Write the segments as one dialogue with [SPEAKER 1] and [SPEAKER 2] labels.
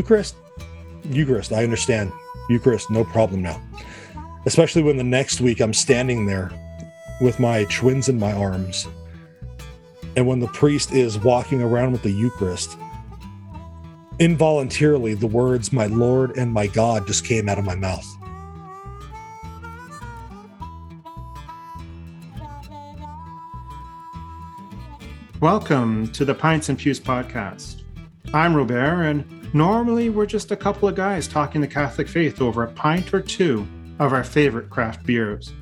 [SPEAKER 1] Eucharist, Eucharist, I understand. Eucharist, no problem now. Especially when the next week I'm standing there with my twins in my arms. And when the priest is walking around with the Eucharist, involuntarily the words, My Lord and my God, just came out of my mouth.
[SPEAKER 2] Welcome to the Pints and Pews podcast. I'm Robert, and normally we're just a couple of guys talking the Catholic faith over a pint or two of our favorite craft beers.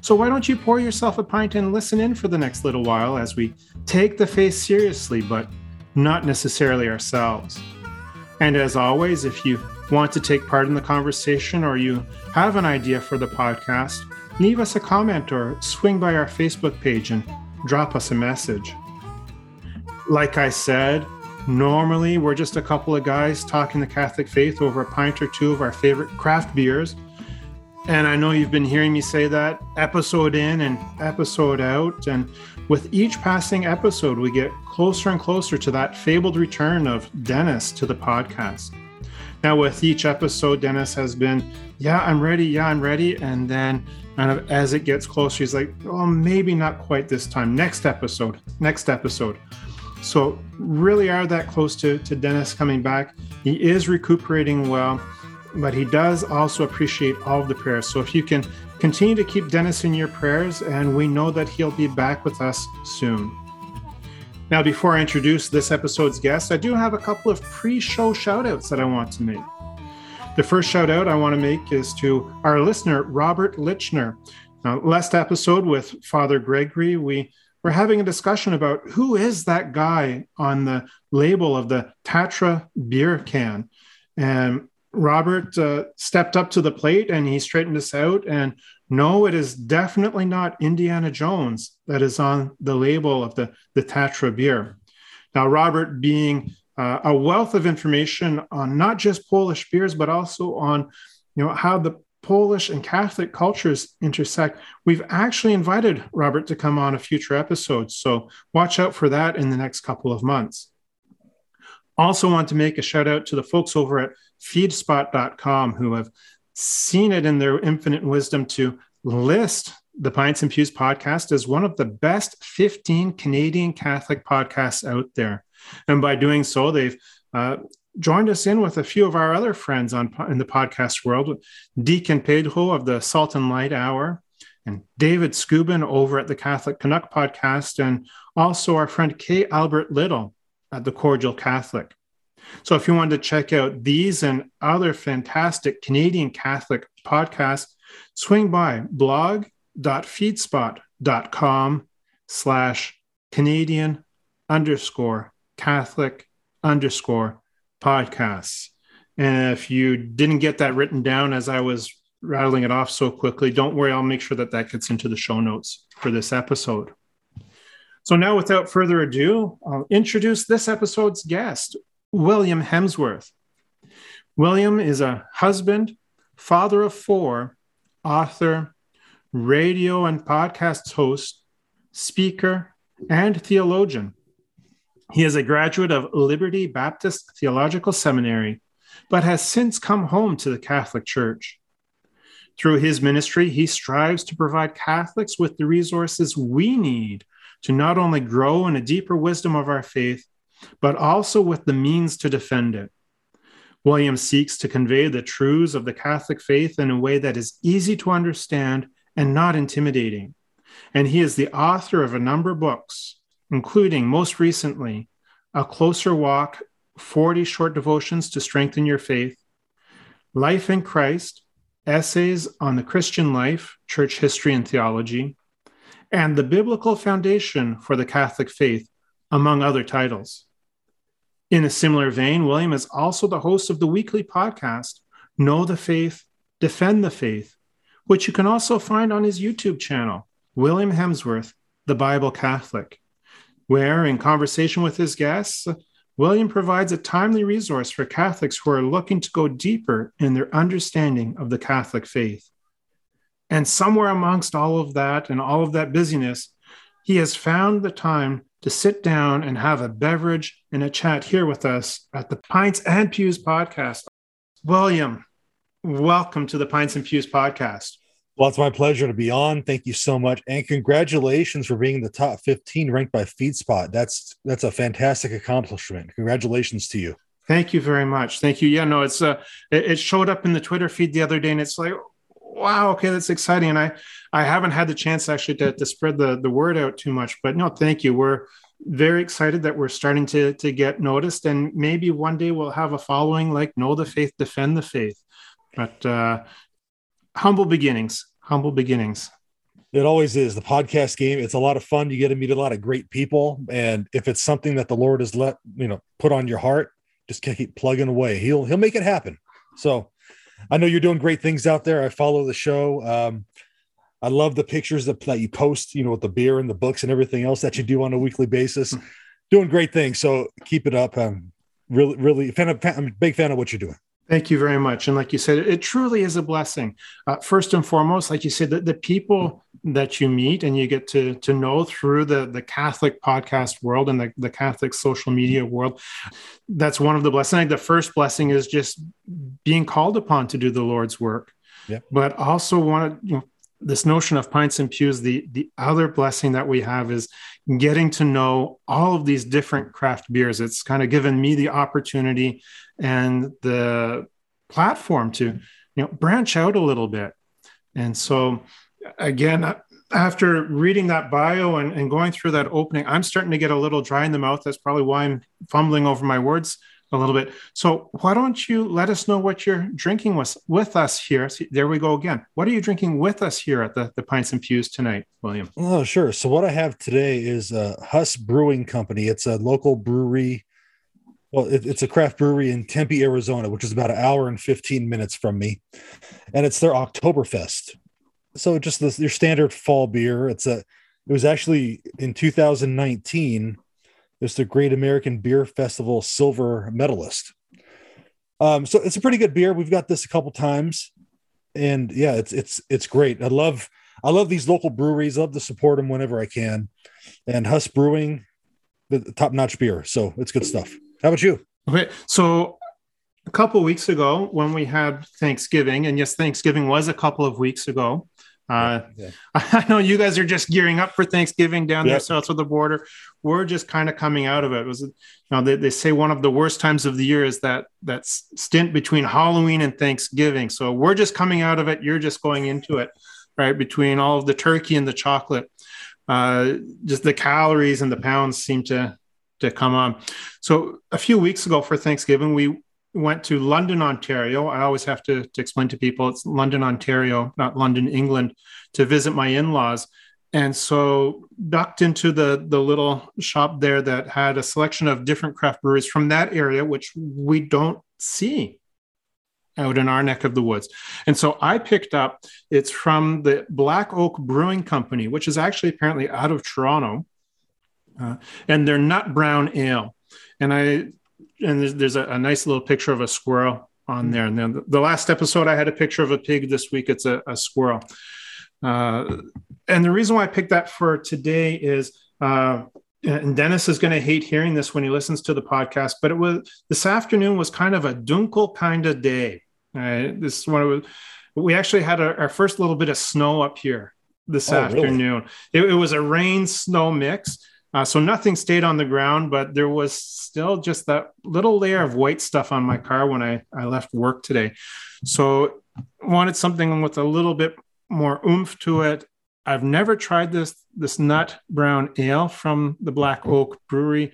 [SPEAKER 2] So why don't you pour yourself a pint and listen in for the next little while as we take the faith seriously, but not necessarily ourselves. And as always, if you want to take part in the conversation or you have an idea for the podcast, leave us a comment or swing by our Facebook page and drop us a message. Like I said, normally we're just a couple of guys talking the Catholic faith over a pint or two of our favorite craft beers. And I know you've been hearing me say that episode in and episode out. And with each passing episode, we get closer and closer to that fabled return of Dennis to the podcast. Now, with each episode, Dennis has been, yeah, I'm ready. Yeah, I'm ready. And then, kind of as it gets closer, he's like, oh, maybe not quite this time. Next episode, next episode. So really are that close to, to Dennis coming back. He is recuperating well, but he does also appreciate all of the prayers. So if you can continue to keep Dennis in your prayers, and we know that he'll be back with us soon. Now, before I introduce this episode's guest, I do have a couple of pre-show shout outs that I want to make. The first shout out I want to make is to our listener, Robert Lichner. Now, last episode with Father Gregory, we we're having a discussion about who is that guy on the label of the Tatra beer can. And Robert uh, stepped up to the plate and he straightened us out. And no, it is definitely not Indiana Jones that is on the label of the, the Tatra beer. Now, Robert, being uh, a wealth of information on not just Polish beers, but also on you know how the Polish and Catholic cultures intersect. We've actually invited Robert to come on a future episode, so watch out for that in the next couple of months. Also, want to make a shout out to the folks over at feedspot.com who have seen it in their infinite wisdom to list the Pints and Pews podcast as one of the best 15 Canadian Catholic podcasts out there. And by doing so, they've uh, joined us in with a few of our other friends on in the podcast world, Deacon Pedro of the Salt and Light Hour, and David Scubin over at the Catholic Canuck podcast, and also our friend K. Albert Little at the Cordial Catholic. So if you wanted to check out these and other fantastic Canadian Catholic podcasts, swing by blog.feedspot.com slash Canadian underscore Catholic underscore podcasts. And if you didn't get that written down as I was rattling it off so quickly, don't worry, I'll make sure that that gets into the show notes for this episode. So, now without further ado, I'll introduce this episode's guest, William Hemsworth. William is a husband, father of four, author, radio and podcast host, speaker, and theologian. He is a graduate of Liberty Baptist Theological Seminary, but has since come home to the Catholic Church. Through his ministry, he strives to provide Catholics with the resources we need to not only grow in a deeper wisdom of our faith, but also with the means to defend it. William seeks to convey the truths of the Catholic faith in a way that is easy to understand and not intimidating. And he is the author of a number of books, including most recently A Closer Walk 40 Short Devotions to Strengthen Your Faith, Life in Christ, Essays on the Christian Life, Church History and Theology, and The Biblical Foundation for the Catholic Faith, among other titles. In a similar vein, William is also the host of the weekly podcast, Know the Faith, Defend the Faith, which you can also find on his YouTube channel, William Hemsworth, the Bible Catholic where, in conversation with his guests, William provides a timely resource for Catholics who are looking to go deeper in their understanding of the Catholic faith. And somewhere amongst all of that and all of that busyness, he has found the time to sit down and have a beverage and a chat here with us at the Pints and Pews podcast. William, welcome to the Pints and Pews podcast.
[SPEAKER 1] Well, it's my pleasure to be on. Thank you so much, and congratulations for being in the top 15 ranked by FeedSpot. That's that's a fantastic accomplishment. Congratulations to you.
[SPEAKER 2] Thank you very much. Thank you. Yeah, no, it's uh, it, it showed up in the Twitter feed the other day, and it's like, wow, okay, that's exciting. And I I haven't had the chance actually to, to spread the the word out too much, but no, thank you. We're very excited that we're starting to to get noticed, and maybe one day we'll have a following like Know the Faith, Defend the Faith. But uh, humble beginnings humble beginnings.
[SPEAKER 1] It always is the podcast game. It's a lot of fun. You get to meet a lot of great people, and if it's something that the Lord has let you know put on your heart, just keep plugging away. He'll he'll make it happen. So, I know you're doing great things out there. I follow the show. Um, I love the pictures that, that you post, you know, with the beer and the books and everything else that you do on a weekly basis. Hmm. doing great things. So keep it up. I'm really, really fan of, I'm a big fan of what you're doing.
[SPEAKER 2] Thank you very much. And like you said, it truly is a blessing. Uh, first and foremost, like you said, the, the people that you meet and you get to, to know through the, the Catholic podcast world and the, the Catholic social media world, that's one of the blessings. The first blessing is just being called upon to do the Lord's work. Yep. But also want to, you know, this notion of pints and pews, the, the other blessing that we have is getting to know all of these different craft beers. It's kind of given me the opportunity and the platform to you know branch out a little bit. And so again after reading that bio and, and going through that opening i'm starting to get a little dry in the mouth. That's probably why i'm fumbling over my words a little bit. So why don't you let us know what you're drinking with, with us here? See, there we go again. What are you drinking with us here at the, the pints and pews tonight william?
[SPEAKER 1] Oh sure. So what i have today is uh, huss brewing company. It's a local brewery well, it, it's a craft brewery in Tempe, Arizona, which is about an hour and 15 minutes from me. And it's their Oktoberfest. So just this, your standard fall beer. It's a, it was actually in 2019, it's the Great American Beer Festival silver medalist. Um, so it's a pretty good beer. We've got this a couple times, and yeah, it's it's it's great. I love I love these local breweries. I love to support them whenever I can. And Huss Brewing, the top notch beer. So it's good stuff. How about you?
[SPEAKER 2] Okay, so a couple weeks ago when we had Thanksgiving, and yes, Thanksgiving was a couple of weeks ago. Uh, yeah. I know you guys are just gearing up for Thanksgiving down yep. there south of the border. We're just kind of coming out of it. Was it was you know they, they say one of the worst times of the year is that that stint between Halloween and Thanksgiving. So we're just coming out of it. You're just going into it, right? Between all of the turkey and the chocolate, uh, just the calories and the pounds seem to to come on. So a few weeks ago for Thanksgiving, we went to London, Ontario. I always have to, to explain to people it's London, Ontario, not London, England, to visit my in-laws. And so ducked into the the little shop there that had a selection of different craft breweries from that area, which we don't see out in our neck of the woods. And so I picked up, it's from the Black Oak Brewing Company, which is actually apparently out of Toronto uh, and they're nut brown ale. And I and there's, there's a, a, nice little picture of a squirrel on there. And then the, the, last episode, I had a picture of a pig. This week, it's a, a squirrel. Uh, and the reason why I picked that for today is. Uh, and Dennis is going to hate hearing this when he listens to the podcast, but it was this afternoon was kind of a dunkel kind of day. Right? This one was, we actually had our, our, first little bit of snow up here this oh, afternoon. Really? It, it, was a rain snow mix, uh, so nothing stayed on the ground, but there was still just that little layer of white stuff on my car when I, I left work today. So wanted something with a little bit more oomph to it. I've never tried this this nut brown ale from the Black Oak Brewery,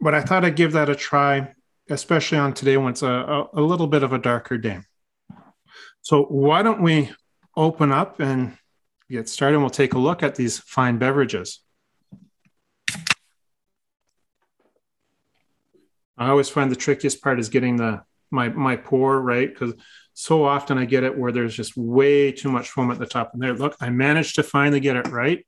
[SPEAKER 2] but I thought I'd give that a try, especially on today when it's a, a, a little bit of a darker day. So why don't we open up and get started? And we'll take a look at these fine beverages. I always find the trickiest part is getting the my my pour right because so often I get it where there's just way too much foam at the top. And there, look, I managed to finally get it right.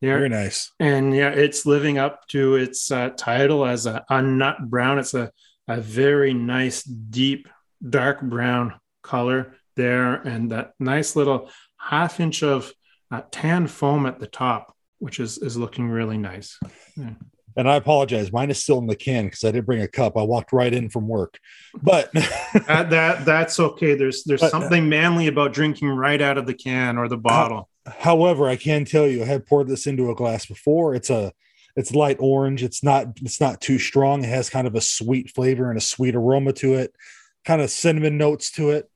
[SPEAKER 1] There. Very nice.
[SPEAKER 2] And yeah, it's living up to its uh, title as a, a nut brown. It's a, a very nice, deep, dark brown color there. And that nice little half inch of uh, tan foam at the top. which is is looking really nice. Yeah.
[SPEAKER 1] And I apologize, mine is still in the can because I did bring a cup. I walked right in from work, but
[SPEAKER 2] that, that that's okay. There's there's but, uh, something manly about drinking right out of the can or the bottle.
[SPEAKER 1] However, I can tell you, I had poured this into a glass before. It's a it's light orange. It's not it's not too strong. It has kind of a sweet flavor and a sweet aroma to it, kind of cinnamon notes to it.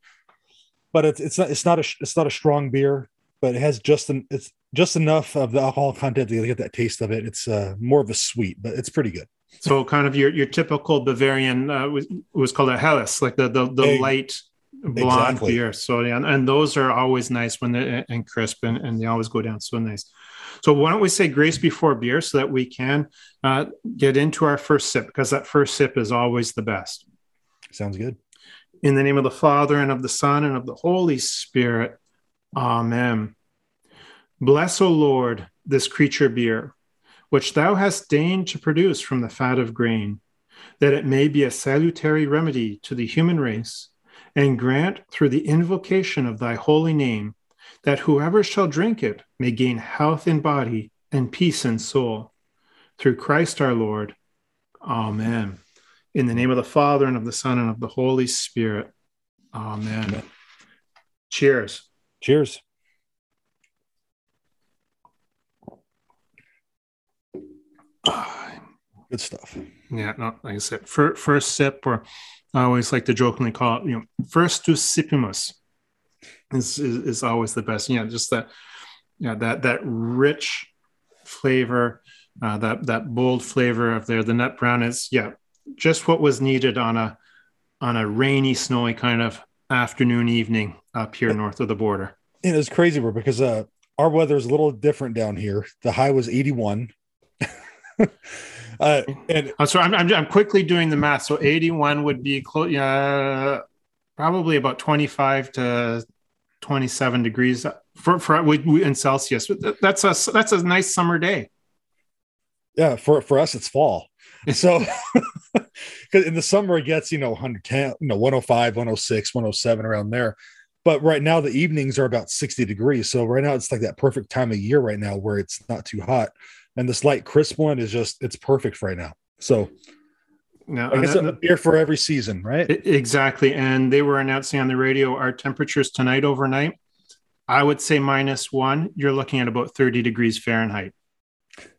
[SPEAKER 1] But it's it's not it's not a it's not a strong beer, but it has just an it's just enough of the alcohol content to get that taste of it. It's uh, more of a sweet, but it's pretty good.
[SPEAKER 2] So kind of your your typical Bavarian uh, was, was called a Helles, like the the, the hey, light blonde exactly. beer. So yeah, and, and, those are always nice when they and crisp and, and they always go down so nice. So why don't we say grace before beer so that we can uh, get into our first sip because that first sip is always the best.
[SPEAKER 1] Sounds good.
[SPEAKER 2] In the name of the Father and of the Son and of the Holy Spirit. Amen. Bless, O Lord, this creature beer, which thou hast deigned to produce from the fat of grain, that it may be a salutary remedy to the human race, and grant through the invocation of thy holy name that whoever shall drink it may gain health in body and peace in soul. Through Christ our Lord. Amen. In the name of the Father and of the Son and of the Holy Spirit. Amen. Amen. Cheers.
[SPEAKER 1] Cheers. Good stuff.
[SPEAKER 2] Yeah, no, like I said, first, first sip, or I always like to jokingly call it, you know, first to sipimus is, is, is always the best. Yeah, just that, yeah, that that rich flavor, uh, that that bold flavor of there. The nut brown is yeah, just what was needed on a on a rainy, snowy kind of afternoon evening up here north of the border.
[SPEAKER 1] And it's crazy, bro, because uh, our weather is a little different down here. The high was 81.
[SPEAKER 2] uh, and I'm sorry, I'm, I'm, I'm, quickly doing the math. So 81 would be close, uh, probably about 25 to 27 degrees for, for we, we, in Celsius. That's a that's a nice summer day.
[SPEAKER 1] Yeah, for for us it's fall. So because in the summer it gets you know 110, you know 105, 106, 107 around there. But right now the evenings are about 60 degrees. So right now it's like that perfect time of year right now where it's not too hot. And this light crisp one is just it's perfect right now. So
[SPEAKER 2] no,
[SPEAKER 1] I guess a beer for every season, right?
[SPEAKER 2] Exactly. And they were announcing on the radio our temperatures tonight overnight. I would say minus one. You're looking at about 30 degrees Fahrenheit.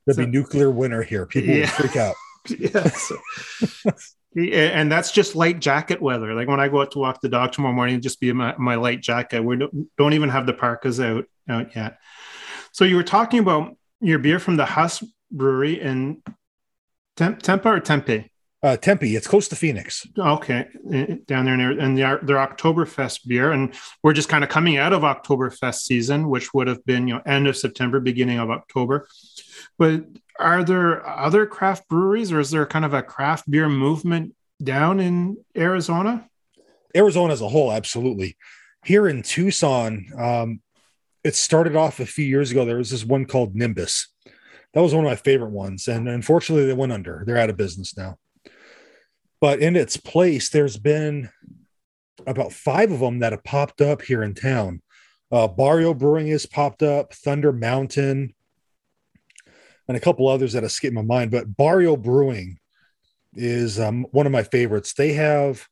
[SPEAKER 1] There'd so, be nuclear winter here. People yeah. would freak out.
[SPEAKER 2] yeah. And that's just light jacket weather. Like when I go out to walk the dog tomorrow morning, just be my, my light jacket. We don't, don't even have the parkas out, out yet. So you were talking about your beer from the Huss Brewery in Temp- Tempa or Tempe?
[SPEAKER 1] Uh, Tempe. It's close to Phoenix.
[SPEAKER 2] Okay, eh, down there, and and their their Oktoberfest beer, and we're just kind of coming out of Oktoberfest season, which would have been you know end of September, beginning of October. But are there other craft breweries, or is there kind of a craft beer movement down in Arizona?
[SPEAKER 1] Arizona as a whole, absolutely. Here in Tucson, um, it started off a few years ago. There was this one called Nimbus. That was one of my favorite ones, and unfortunately, they went under. They're out of business now. But in its place, there's been about five of them that have popped up here in town. Uh, Barrio Brewing has popped up, Thunder Mountain, and a couple others that escape my mind. But Barrio Brewing is um, one of my favorites. They have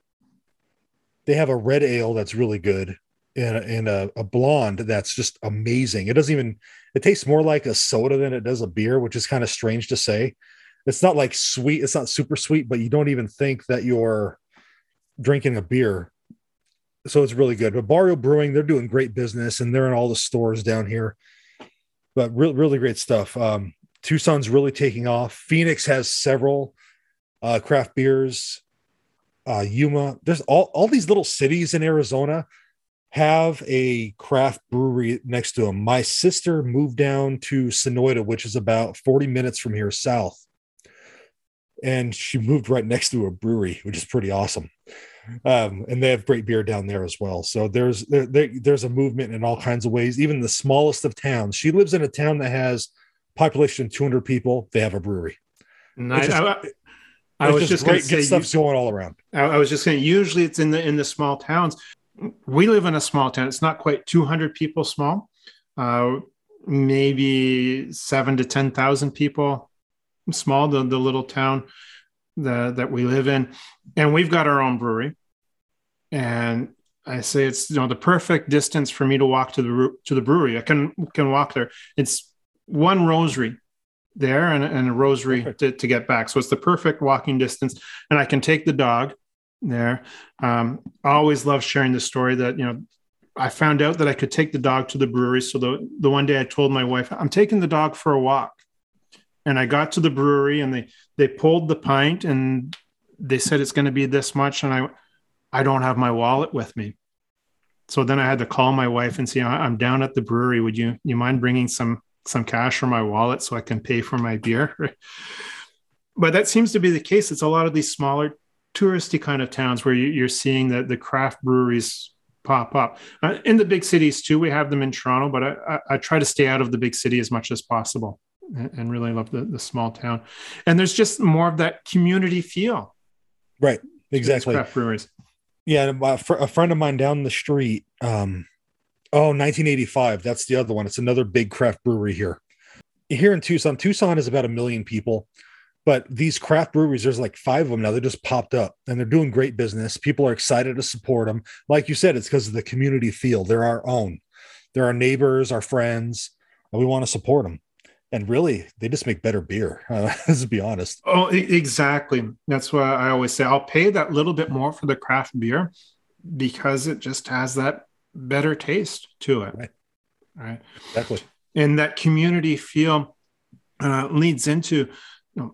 [SPEAKER 1] they have a red ale that's really good and, a, a blonde that's just amazing. It doesn't even it tastes more like a soda than it does a beer, which is kind of strange to say. It's not like sweet it's not super sweet but you don't even think that you're drinking a beer. So it's really good. But barrio brewing they're doing great business and they're in all the stores down here. But really really great stuff. Um, tucson's really taking off. Phoenix has several uh, craft beers. Uh, yuma there's all, all these little cities in arizona have a craft brewery next to them my sister moved down to sonoyta which is about 40 minutes from here south and she moved right next to a brewery, which is pretty awesome. Um, and they have great beer down there as well. So there's there, there, there's a movement in all kinds of ways. Even the smallest of towns. She lives in a town that has population 200 people. They have a brewery.
[SPEAKER 2] Nice. I, was just
[SPEAKER 1] great. Get stuff going all around.
[SPEAKER 2] I, I was just saying. Usually, it's in the in the small towns. We live in a small town. It's not quite 200 people small. Uh, maybe seven to 10,000 people, small, the, the little town that, that we live in. And we've got our own brewery. And I say it's you know the perfect distance for me to walk to the to the brewery. I can can walk there. It's one rosary there and, and a rosary to, to get back. So it's the perfect walking distance. And I can take the dog there. Um, I always love sharing the story that, you know, I found out that I could take the dog to the brewery. So the, the one day I told my wife, I'm taking the dog for a walk. And I got to the brewery and they they pulled the pint and they said it's going to be this much. And I I don't have my wallet with me. So then I had to call my wife and say, I'm down at the brewery. Would you you mind bringing some some cash from my wallet so I can pay for my beer? but that seems to be the case. It's a lot of these smaller touristy kind of towns where you, are seeing that the craft breweries pop up. Uh, in the big cities too, we have them in Toronto, but I, I, I, try to stay out of the big city as much as possible and, and really love the, the small town. And there's just more of that community feel.
[SPEAKER 1] Right. Exactly.
[SPEAKER 2] Craft breweries.
[SPEAKER 1] Yeah. A friend of mine down the street, um, oh, 1985. That's the other one. It's another big craft brewery here. Here in Tucson, Tucson is about a million people. But these craft breweries, there's like five of them now. They just popped up and they're doing great business. People are excited to support them. Like you said, it's because of the community feel. They're our own. They're our neighbors, our friends, and we want to support them. And really, they just make better beer. Uh, let's be honest.
[SPEAKER 2] Oh, exactly. That's why I always say I'll pay that little bit more for the craft beer because it just has that better taste to it.
[SPEAKER 1] Right.
[SPEAKER 2] Right.
[SPEAKER 1] Exactly.
[SPEAKER 2] And that community feel uh, leads into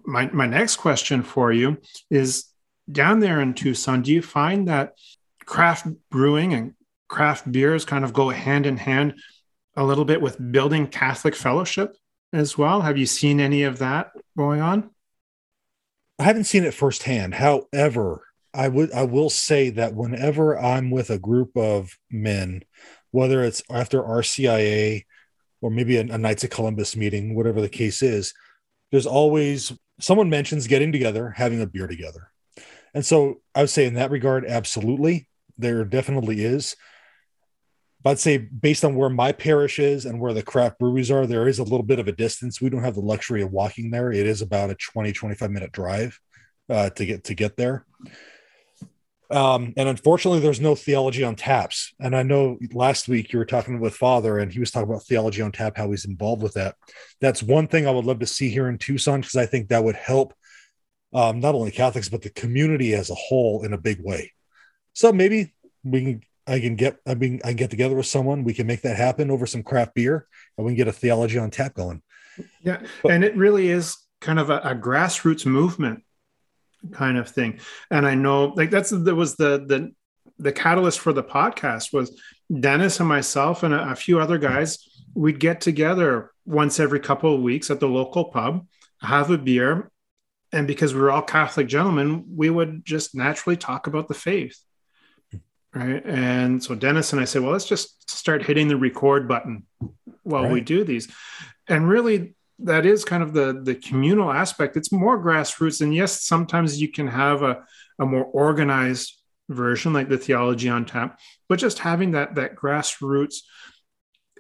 [SPEAKER 2] my, my next question for you is down there in Tucson, do you find that craft brewing and craft beers kind of go hand in hand a little bit with building Catholic fellowship as well? Have you seen any of that going on?
[SPEAKER 1] I haven't seen it firsthand. However, I would I will say that whenever I'm with a group of men, whether it's after RCIA or maybe a, a Knights of Columbus meeting, whatever the case is, there's always someone mentions getting together, having a beer together. And so I would say in that regard, absolutely, there definitely is. But I'd say based on where my parish is and where the craft breweries are, there is a little bit of a distance. We don't have the luxury of walking there. It is about a 20, 25 minute drive uh, to get to get there. Um, and unfortunately, there's no theology on taps. And I know last week you were talking with Father, and he was talking about theology on tap, how he's involved with that. That's one thing I would love to see here in Tucson because I think that would help um, not only Catholics but the community as a whole in a big way. So maybe we can. I can get. I mean, I can get together with someone. We can make that happen over some craft beer, and we can get a theology on tap going.
[SPEAKER 2] Yeah, but, and it really is kind of a, a grassroots movement kind of thing. And I know like that's that was the the the catalyst for the podcast was Dennis and myself and a, a few other guys. We'd get together once every couple of weeks at the local pub, have a beer, and because we were all Catholic gentlemen, we would just naturally talk about the faith. Right. And so Dennis and I said, well, let's just start hitting the record button while right. we do these. And really, that is kind of the the communal aspect. It's more grassroots, and yes, sometimes you can have a, a more organized version like the theology on tap, but just having that that grassroots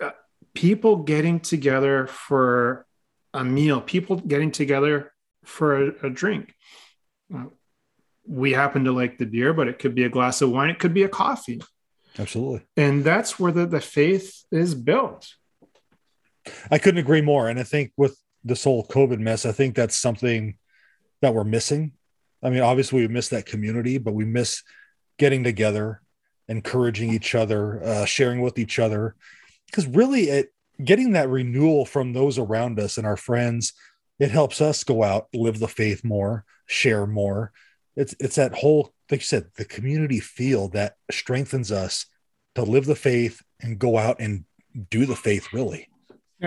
[SPEAKER 2] uh, people getting together for a meal, people getting together for a, a drink. Uh, we happen to like the beer, but it could be a glass of wine, it could be a coffee.
[SPEAKER 1] Absolutely.
[SPEAKER 2] And that's where the, the faith is built.
[SPEAKER 1] I couldn't agree more. And I think with this whole COVID mess, I think that's something that we're missing. I mean, obviously we miss that community, but we miss getting together, encouraging each other, uh, sharing with each other. Because really, it getting that renewal from those around us and our friends, it helps us go out, live the faith more, share more. It's it's that whole, like you said, the community feel that strengthens us to live the faith and go out and do the faith really.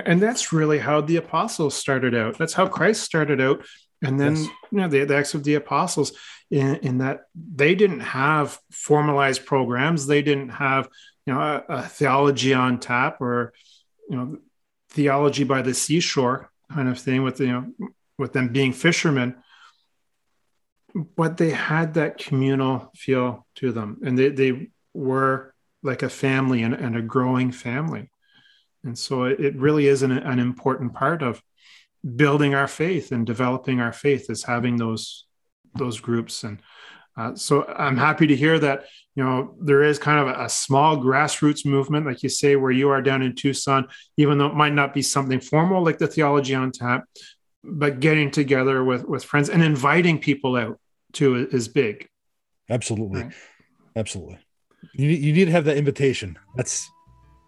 [SPEAKER 2] And that's really how the apostles started out. That's how Christ started out. And then, yes. you know, the, the Acts of the Apostles, in, in, that they didn't have formalized programs. They didn't have, you know, a, a theology on tap or, you know, theology by the seashore kind of thing with, you know, with them being fishermen. But they had that communal feel to them. And they, they were like a family and, and a growing family And so it, really is an, an important part of building our faith and developing our faith is having those those groups and uh, so I'm happy to hear that you know there is kind of a, a, small grassroots movement, like you say, where you are down in Tucson, even though it might not be something formal like the Theology on Tap, but getting together with with friends and inviting people out to is big.
[SPEAKER 1] Absolutely, right. absolutely. You you need to have that invitation. That's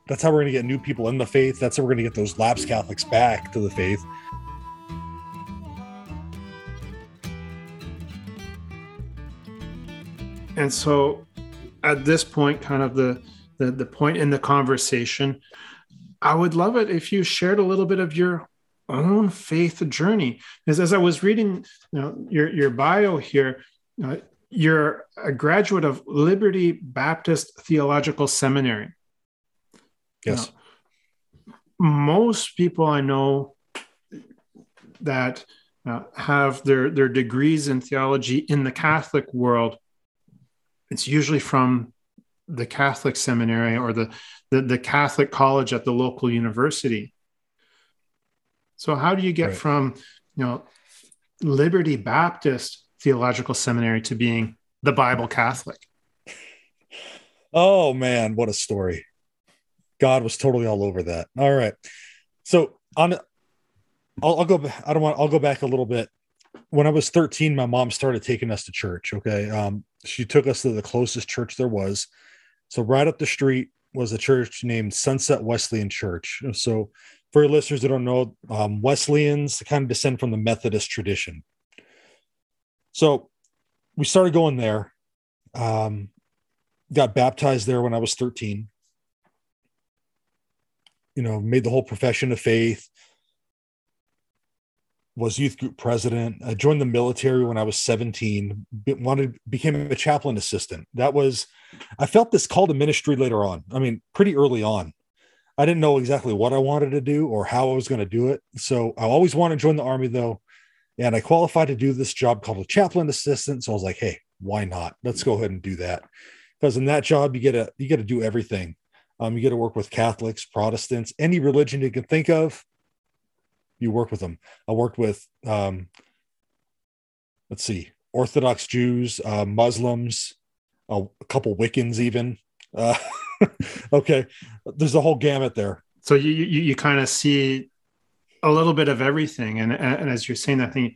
[SPEAKER 1] that's how we're going to get new people in the faith. That's how we're going to get those lapsed Catholics back to the faith.
[SPEAKER 2] And so at this point, kind of the, the, the point in the conversation, I would love it if you shared a little bit of your own faith journey. Because as I was reading you know, your, your bio here, uh, you're a graduate of Liberty Baptist Theological Seminary.
[SPEAKER 1] Yes.
[SPEAKER 2] Now, most people I know that uh, have their, their degrees in theology in the Catholic world it's usually from the Catholic seminary or the, the, the Catholic college at the local university. So how do you get right. from, you know, Liberty Baptist Theological Seminary to being the Bible Catholic?
[SPEAKER 1] Oh man, what a story. God was totally all over that. All right. So on I'll, I'll go I don't want I'll go back a little bit. When I was 13, my mom started taking us to church. Okay. Um, she took us to the closest church there was. So right up the street was a church named Sunset Wesleyan Church. So for your listeners that don't know, um, Wesleyans kind of descend from the Methodist tradition. So we started going there. Um, got baptized there when I was 13. You know, made the whole profession of faith was youth group president. I joined the military when I was 17. Wanted became a chaplain assistant. That was I felt this call to ministry later on. I mean, pretty early on. I didn't know exactly what I wanted to do or how I was going to do it. So I always wanted to join the army though. And I qualified to do this job called a chaplain assistant. So I was like, hey, why not? Let's go ahead and do that. Because in that job, you get to you get to do everything. Um, you get to work with Catholics, Protestants, any religion you can think of you work with them. I worked with, um, let's see, Orthodox Jews, uh, Muslims, a couple Wiccans, even. Uh, okay, there's a whole gamut there.
[SPEAKER 2] So you you, you kind of see a little bit of everything, and and as you're saying that thing,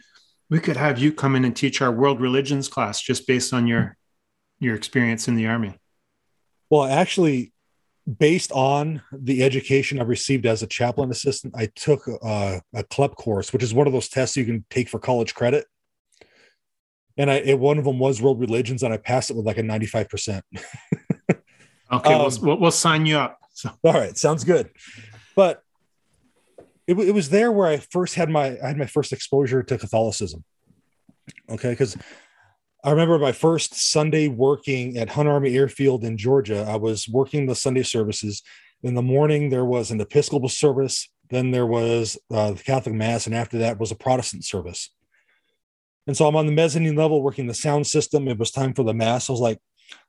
[SPEAKER 2] we could have you come in and teach our world religions class just based on your your experience in the army.
[SPEAKER 1] Well, actually, based on the education I received as a chaplain assistant, I took uh, a CLEP course, which is one of those tests you can take for college credit. And I, it, one of them was world religions, and I passed it with like a 95%.
[SPEAKER 2] okay, um, we'll, we'll, sign you up.
[SPEAKER 1] So. All right, sounds good. But it, it was there where I first had my I had my first exposure to Catholicism. Okay, because I remember my first Sunday working at Hunter Army Airfield in Georgia. I was working the Sunday services. In the morning, there was an Episcopal service. Then there was uh, the Catholic Mass, and after that was a Protestant service. And so I'm on the mezzanine level working the sound system. It was time for the Mass. I was like,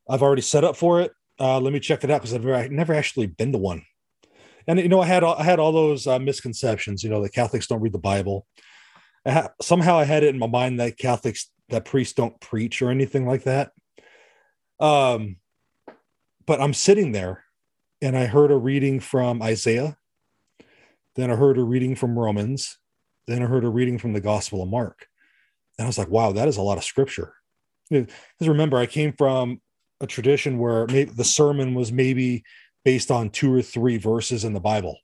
[SPEAKER 1] I've already set up for it. Uh, let me check it out because I've never, actually been to one. And you know, I had all, I had all those uh, misconceptions. You know, that Catholics don't read the Bible. I ha- somehow I had it in my mind that Catholics that priests don't preach or anything like that. Um, but I'm sitting there and I heard a reading from Isaiah. Then I heard a reading from Romans. Then I heard a reading from the Gospel of Mark. And I was like, wow, that is a lot of scripture. Because remember, I came from a tradition where maybe the sermon was maybe based on two or three verses in the Bible.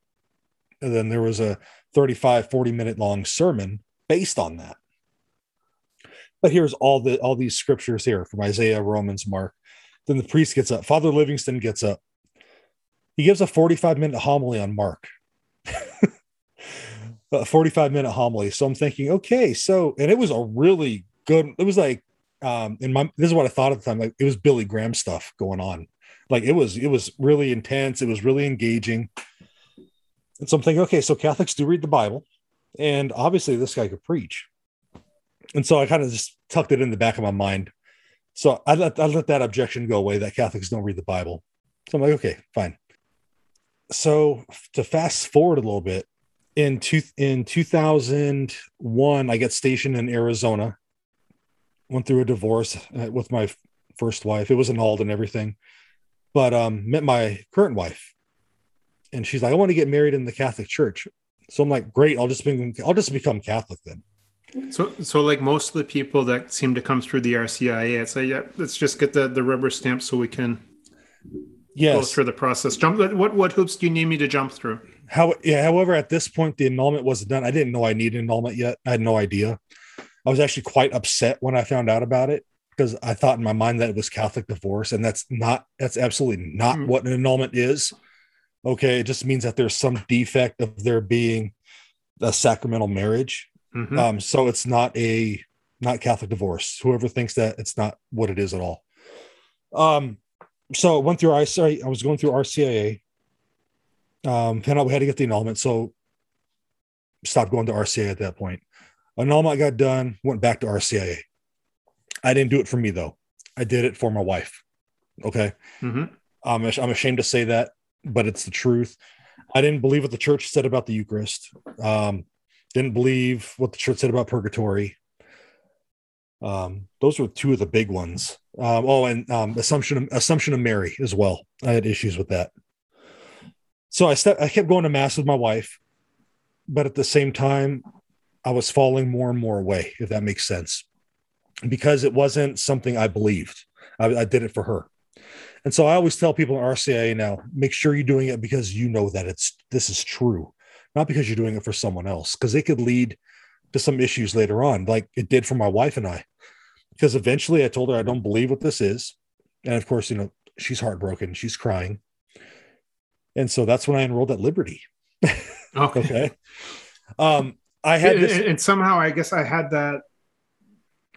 [SPEAKER 1] And then there was a 35, 40 minute long sermon based on that. But here's all the all these scriptures here from Isaiah, Romans, Mark. Then the priest gets up. Father Livingston gets up. He gives a 45 minute homily on Mark. a 45 minute homily. So I'm thinking, okay, so and it was a really good, it was like um in my this is what I thought at the time, like it was Billy Graham stuff going on. Like it was, it was really intense, it was really engaging. And so I'm thinking, okay, so Catholics do read the Bible, and obviously this guy could preach and so I kind of just tucked it in the back of my mind. So I let I let that objection go away that Catholics don't read the Bible. So I'm like, okay, fine. so to fast forward a little bit, in two in 2001, I got stationed in Arizona. Went through a divorce uh, with my first wife. It was annulled and everything, but um, met my current wife, and she's like, "I want to get married in the Catholic Church." So I'm like, "Great, I'll just be, I'll just become Catholic then."
[SPEAKER 2] So, so like most of the people that seem to come through the RCIA, it's like, yeah, let's just get the, the rubber stamp so we can
[SPEAKER 1] yes.
[SPEAKER 2] go through the process. Jump. What what hoops do you need me to jump through?
[SPEAKER 1] How? Yeah. However, at this point, the annulment wasn't done. I didn't know I needed annulment yet. I had no idea. I was actually quite upset when I found out about it because I thought in my mind that it was Catholic divorce, and that's not. That's absolutely not mm. what an annulment is. Okay, it just means that there's some defect of there being a sacramental marriage. Mm-hmm. Um, so it's not a not Catholic divorce. Whoever thinks that it's not what it is at all. Um, so went through RCIA. I was going through RCIA. Um, found out we had to get the annulment, so stopped going to RCIA at that point. Annulment got done. Went back to RCIA. I didn't do it for me though. I did it for my wife. Okay. Mm-hmm. Um, I'm ashamed to say that, but it's the truth. I didn't believe what the church said about the Eucharist. Um, didn't believe what the church said about purgatory. Um, those were two of the big ones. Um, oh, and um, Assumption of, Assumption of Mary as well. I had issues with that. So I I kept going to mass with my wife, but at the same time, I was falling more and more away. If that makes sense, because it wasn't something I believed. I, I did it for her, and so I always tell people in RCIA now: make sure you're doing it because you know that it's this is true, not because you're doing it for someone else, because it could lead to some issues later on, like it did for my wife and I because eventually I told her I don't believe what this is. And of course, you know, she's heartbroken, she's crying. And so that's when I enrolled at Liberty.
[SPEAKER 2] Okay.
[SPEAKER 1] okay. Um, I had
[SPEAKER 2] this, and, and somehow I guess I had that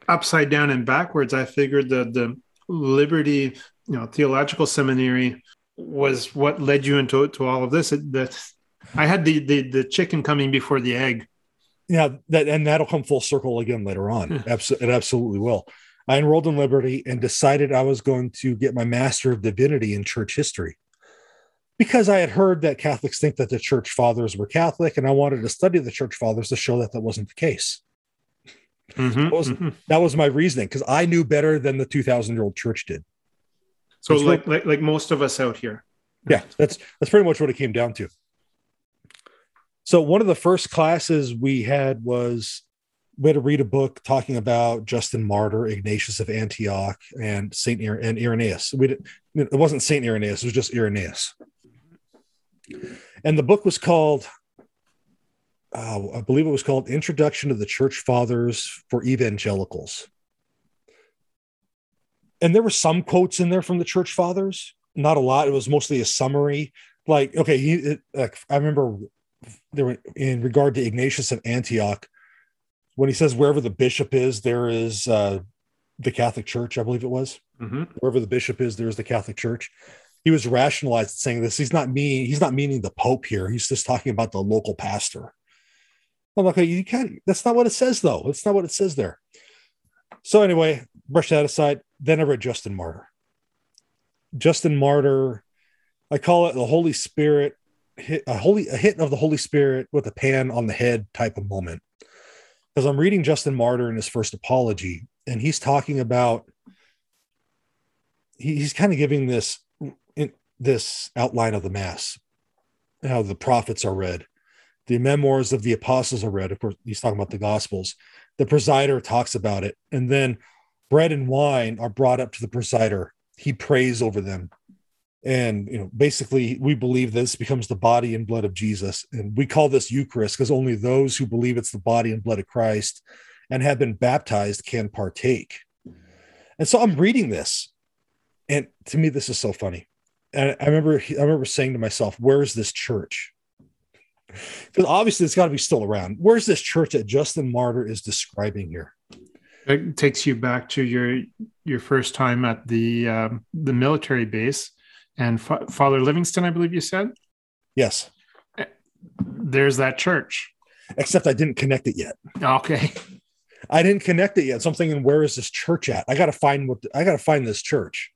[SPEAKER 2] upside down and backwards. I figured that the Liberty, you know, theological seminary was what led you into to all of this. That I had the, the the chicken coming before the egg.
[SPEAKER 1] Yeah that and that'll come full circle again later on. Hmm. it absolutely will. I enrolled in liberty and decided i was going to get my master of divinity in church history. Because i had heard that catholics think that the church fathers were catholic and i wanted to study the church fathers to show that that wasn't the case. Mm-hmm, that, was, mm-hmm. that was my reasoning because i knew better than the 2000 year old church did.
[SPEAKER 2] So like, like like most of us out here.
[SPEAKER 1] Yeah that's that's pretty much what it came down to so one of the first classes we had was we had to read a book talking about Justin Martyr, Ignatius of Antioch, and Saint and Irenaeus. We did, it wasn't Saint Irenaeus; it was just Irenaeus. And the book was called, uh, I believe it was called "Introduction to the Church Fathers for Evangelicals." And there were some quotes in there from the Church Fathers, not a lot. It was mostly a summary. Like, okay, he, it, like I remember there in regard to Ignatius of Antioch, when he says wherever the bishop is, there is uh, the Catholic Church. I believe it was mm-hmm. wherever the bishop is, there is the Catholic Church. He was rationalized saying this. He's not mean. He's not meaning the Pope here. He's just talking about the local pastor. I'm like, you can't. That's not what it says, though. It's not what it says there. So anyway, brush that aside. Then I read Justin Martyr. Justin Martyr, I call it the Holy Spirit hit a holy a hit of the Holy Spirit with a pan on the head type of moment. Because I'm reading Justin Martyr in his first apology, and he's talking about he, he's kind of giving this in, this outline of the mass, how the prophets are read, the memoirs of the apostles are read. Of course, he's talking about the gospels. The presider talks about it, and then bread and wine are brought up to the presider. He prays over them and you know basically we believe this becomes the body and blood of jesus. And we call this eucharist because only those who believe it's the body and blood of christ and have been baptized can partake. And so i'm reading this and to me this is so funny. And i remember i remember saying to myself where's this church? Because obviously it's got to be still around. Where's this church that justin martyr is describing here?
[SPEAKER 2] It takes you back to your your first time at the um, the military base and Fa- Father Livingston, I believe you said.
[SPEAKER 1] Yes.
[SPEAKER 2] Eh, there's that church.
[SPEAKER 1] Except I didn't connect it yet.
[SPEAKER 2] Okay.
[SPEAKER 1] I didn't connect it yet. So I'm thinking, where is this church at? I got to find what I got to find this church.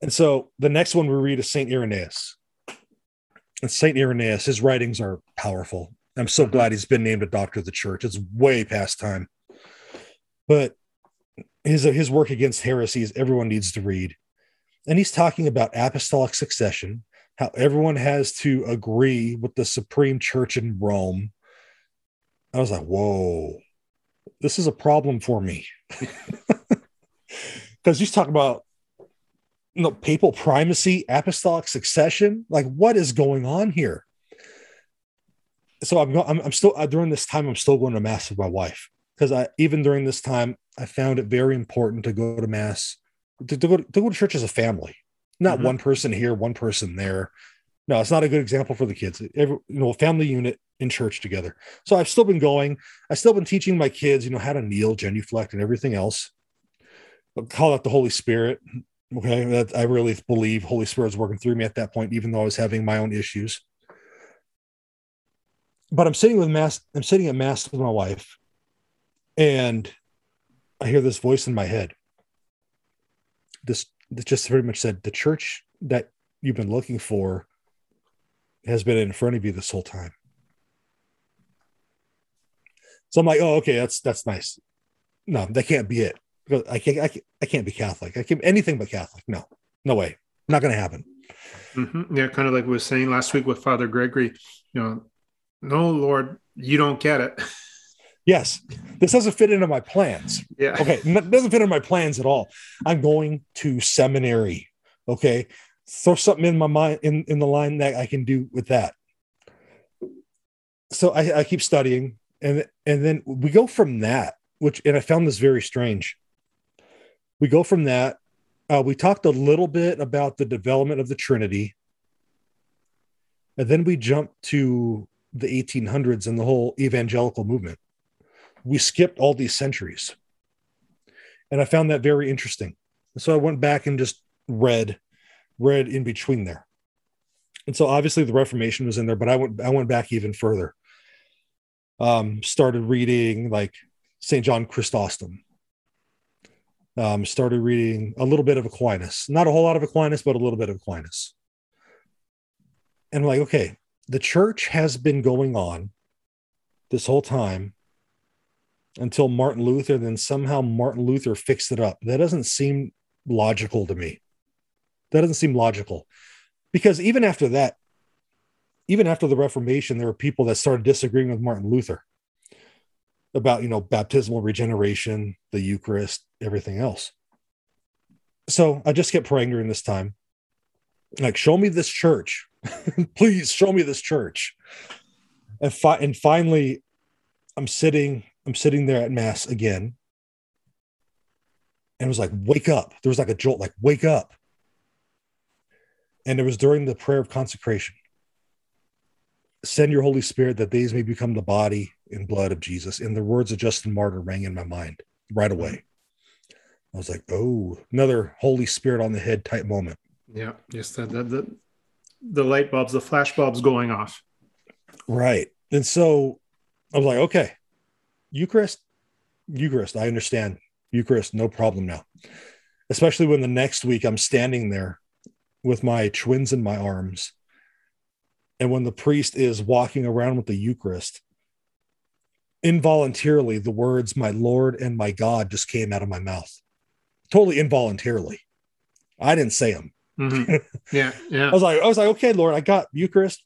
[SPEAKER 1] And so the next one we read is Saint Irenaeus. And Saint Irenaeus. His writings are powerful. I'm so glad he's been named a doctor of the church. It's way past time. But his his work against heresies, everyone needs to read. And he's talking about apostolic succession, how everyone has to agree with the supreme church in Rome. I was like, whoa, this is a problem for me. Because he's talking about you know, papal primacy, apostolic succession. Like, what is going on here? So I'm, I'm, I'm still uh, during this time. I'm still going to mass with my wife because I even during this time I found it very important to go to mass, to, to go to, to go to church as a family, not mm-hmm. one person here, one person there. No, it's not a good example for the kids. Every, you know, family unit in church together. So I've still been going. I've still been teaching my kids, you know, how to kneel, genuflect, and everything else. I'll call that the Holy Spirit. Okay, that I really believe Holy Spirit was working through me at that point, even though I was having my own issues. But I'm sitting with mass. I'm sitting at mass with my wife, and I hear this voice in my head. This, just pretty much said, "The church that you've been looking for has been in front of you this whole time." So I'm like, "Oh, okay, that's that's nice." No, that can't be it. I can't, I can't, I can't be Catholic. I can't anything but Catholic. No, no way. Not going to happen.
[SPEAKER 2] Mm-hmm. Yeah, kind of like we were saying last week with Father Gregory. You know, no, Lord, you don't get it.
[SPEAKER 1] Yes, this doesn't fit into my plans.
[SPEAKER 2] Yeah.
[SPEAKER 1] Okay, it doesn't fit into my plans at all. I'm going to seminary. Okay, throw something in my mind in in the line that I can do with that. So I, I keep studying, and and then we go from that. Which and I found this very strange we go from that. Uh, we talked a little bit about the development of the Trinity. And then we jump to the 1800s and the whole evangelical movement. We skipped all these centuries. And I found that very interesting. So I went back and just read, read in between there. And so obviously the Reformation was in there, but I went I went back even further. Um, started reading like St. John Chrysostom, um, started reading a little bit of Aquinas, not a whole lot of Aquinas, but a little bit of Aquinas. And I'm like, okay, the church has been going on this whole time until Martin Luther, then somehow Martin Luther fixed it up. That doesn't seem logical to me. That doesn't seem logical. Because even after that, even after the Reformation, there were people that started disagreeing with Martin Luther about you know baptismal regeneration the eucharist everything else. So i just kept praying during this time. Like show me this church. Please show me this church. And, fi- and finally i'm sitting i'm sitting there at mass again and it was like wake up there was like a jolt like wake up and it was during the prayer of consecration send your holy spirit that these may become the body and blood of Jesus. And the words of Justin Martyr rang in my mind right away. I was like, oh, another Holy Spirit on the head type moment.
[SPEAKER 2] Yeah, just the, the, the light bulbs, the flash bulbs going off.
[SPEAKER 1] Right. And so I was like, okay, Eucharist, Eucharist, I understand. Eucharist, no problem now. Especially when the next week I'm standing there with my twins in my arms. And when the priest is walking around with the Eucharist, involuntarily the words my lord and my god just came out of my mouth. Totally involuntarily. I didn't say them
[SPEAKER 2] mm-hmm. yeah yeah.
[SPEAKER 1] I was like i was like okay lord i got eucharist.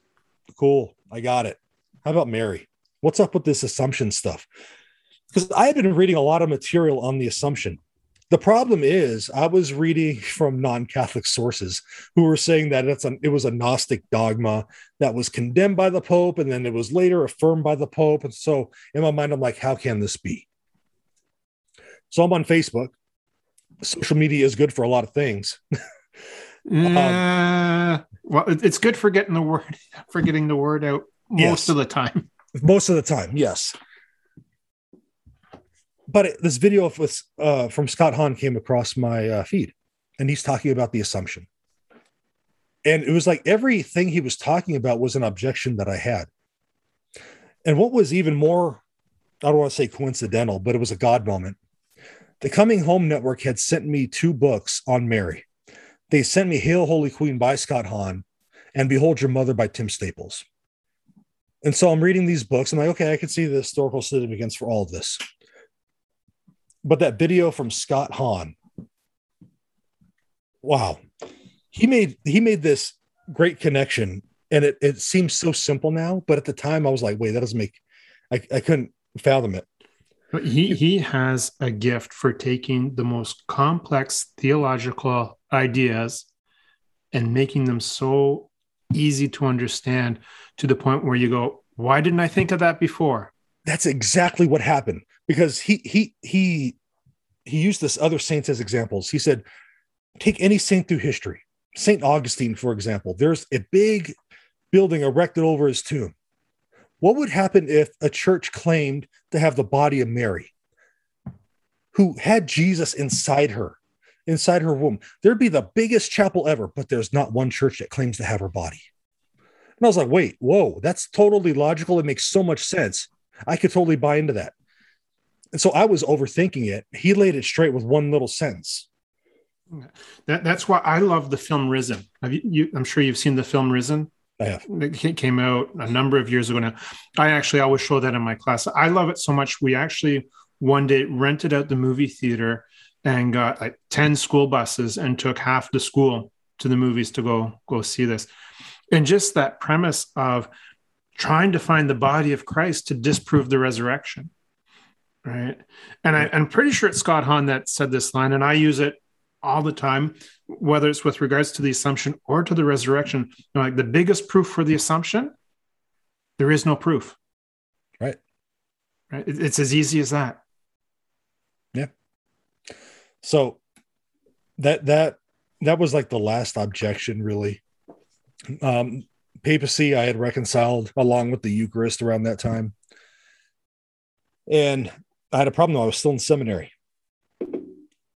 [SPEAKER 1] Cool. I got it. How about mary? What's up with this assumption stuff because i had been reading a lot of material on the assumption the problem is, I was reading from non-Catholic sources who were saying that it's an, it was a Gnostic dogma that was condemned by the Pope, and then it was later affirmed by the Pope. And so, in my mind, I'm like, how can this be? So I'm on Facebook. Social media is good for a lot of things.
[SPEAKER 2] Um, well, it's good for getting the word for getting the word out most yes. of the time.
[SPEAKER 1] Most of the time, yes but it, this video uh, from Scott Hahn came across my uh, feed, and he's talking about the assumption, and it was like everything he was talking about was an objection that I had, and what was even more, I don't want to say coincidental, but it was a God moment. The Coming Home Network had sent me two books on Mary. They sent me Hail Holy Queen by Scott Hahn and Behold Your Mother by Tim Staples. And so I'm reading these books. I'm like, okay, I can see the historical significance for all of this. But that video from Scott Hahn, wow, he made he made this great connection, and it it seems so simple now. But at the time, I was like, wait, that doesn't make. I, I couldn't fathom it.
[SPEAKER 2] But He he has a gift for taking the most complex theological ideas and making them so easy to understand to the point where you go, why didn't I think of that before?
[SPEAKER 1] That's exactly what happened because he he he he used this other saints as examples. He said, take any saint through history. Saint Augustine, for example, there's a big building erected over his tomb. What would happen if a church claimed to have the body of Mary, who had Jesus inside her, inside her womb? There'd be the biggest chapel ever, but there's not one church that claims to have her body. And I was like, wait, whoa, that's totally logical. It makes so much sense. I could totally buy into that. And so I was overthinking it. He laid it straight with one little sentence.
[SPEAKER 2] That, that's why I love the film Risen. You, you, I'm sure you've seen the film Risen.
[SPEAKER 1] I have.
[SPEAKER 2] It came out a number of years ago now. I actually always show that in my class. I love it so much. We actually one day rented out the movie theater and got like 10 school buses and took half the school to the movies to go go see this. And just that premise of trying to find the body of Christ to disprove the resurrection. Right. And I, I'm pretty sure it's Scott Hahn that said this line, and I use it all the time, whether it's with regards to the assumption or to the resurrection. You know, like the biggest proof for the assumption, there is no proof.
[SPEAKER 1] Right.
[SPEAKER 2] Right. It's as easy as that.
[SPEAKER 1] Yeah. So that that that was like the last objection, really. Um, papacy I had reconciled along with the Eucharist around that time. And I had a problem though. I was still in seminary.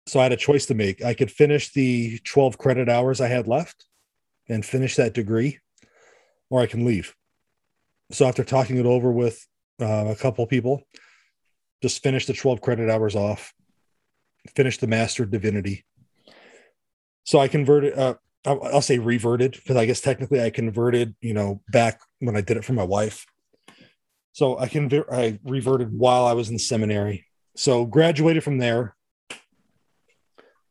[SPEAKER 1] So I had a choice to make. I could finish the 12 credit hours I had left and finish that degree, or I can leave. So after talking it over with uh, a couple people, just finish the 12 credit hours off, finish the Master of Divinity. So I converted, uh, I'll say reverted because I guess technically I converted, you know, back when I did it for my wife. So I can I reverted while I was in seminary. So graduated from there,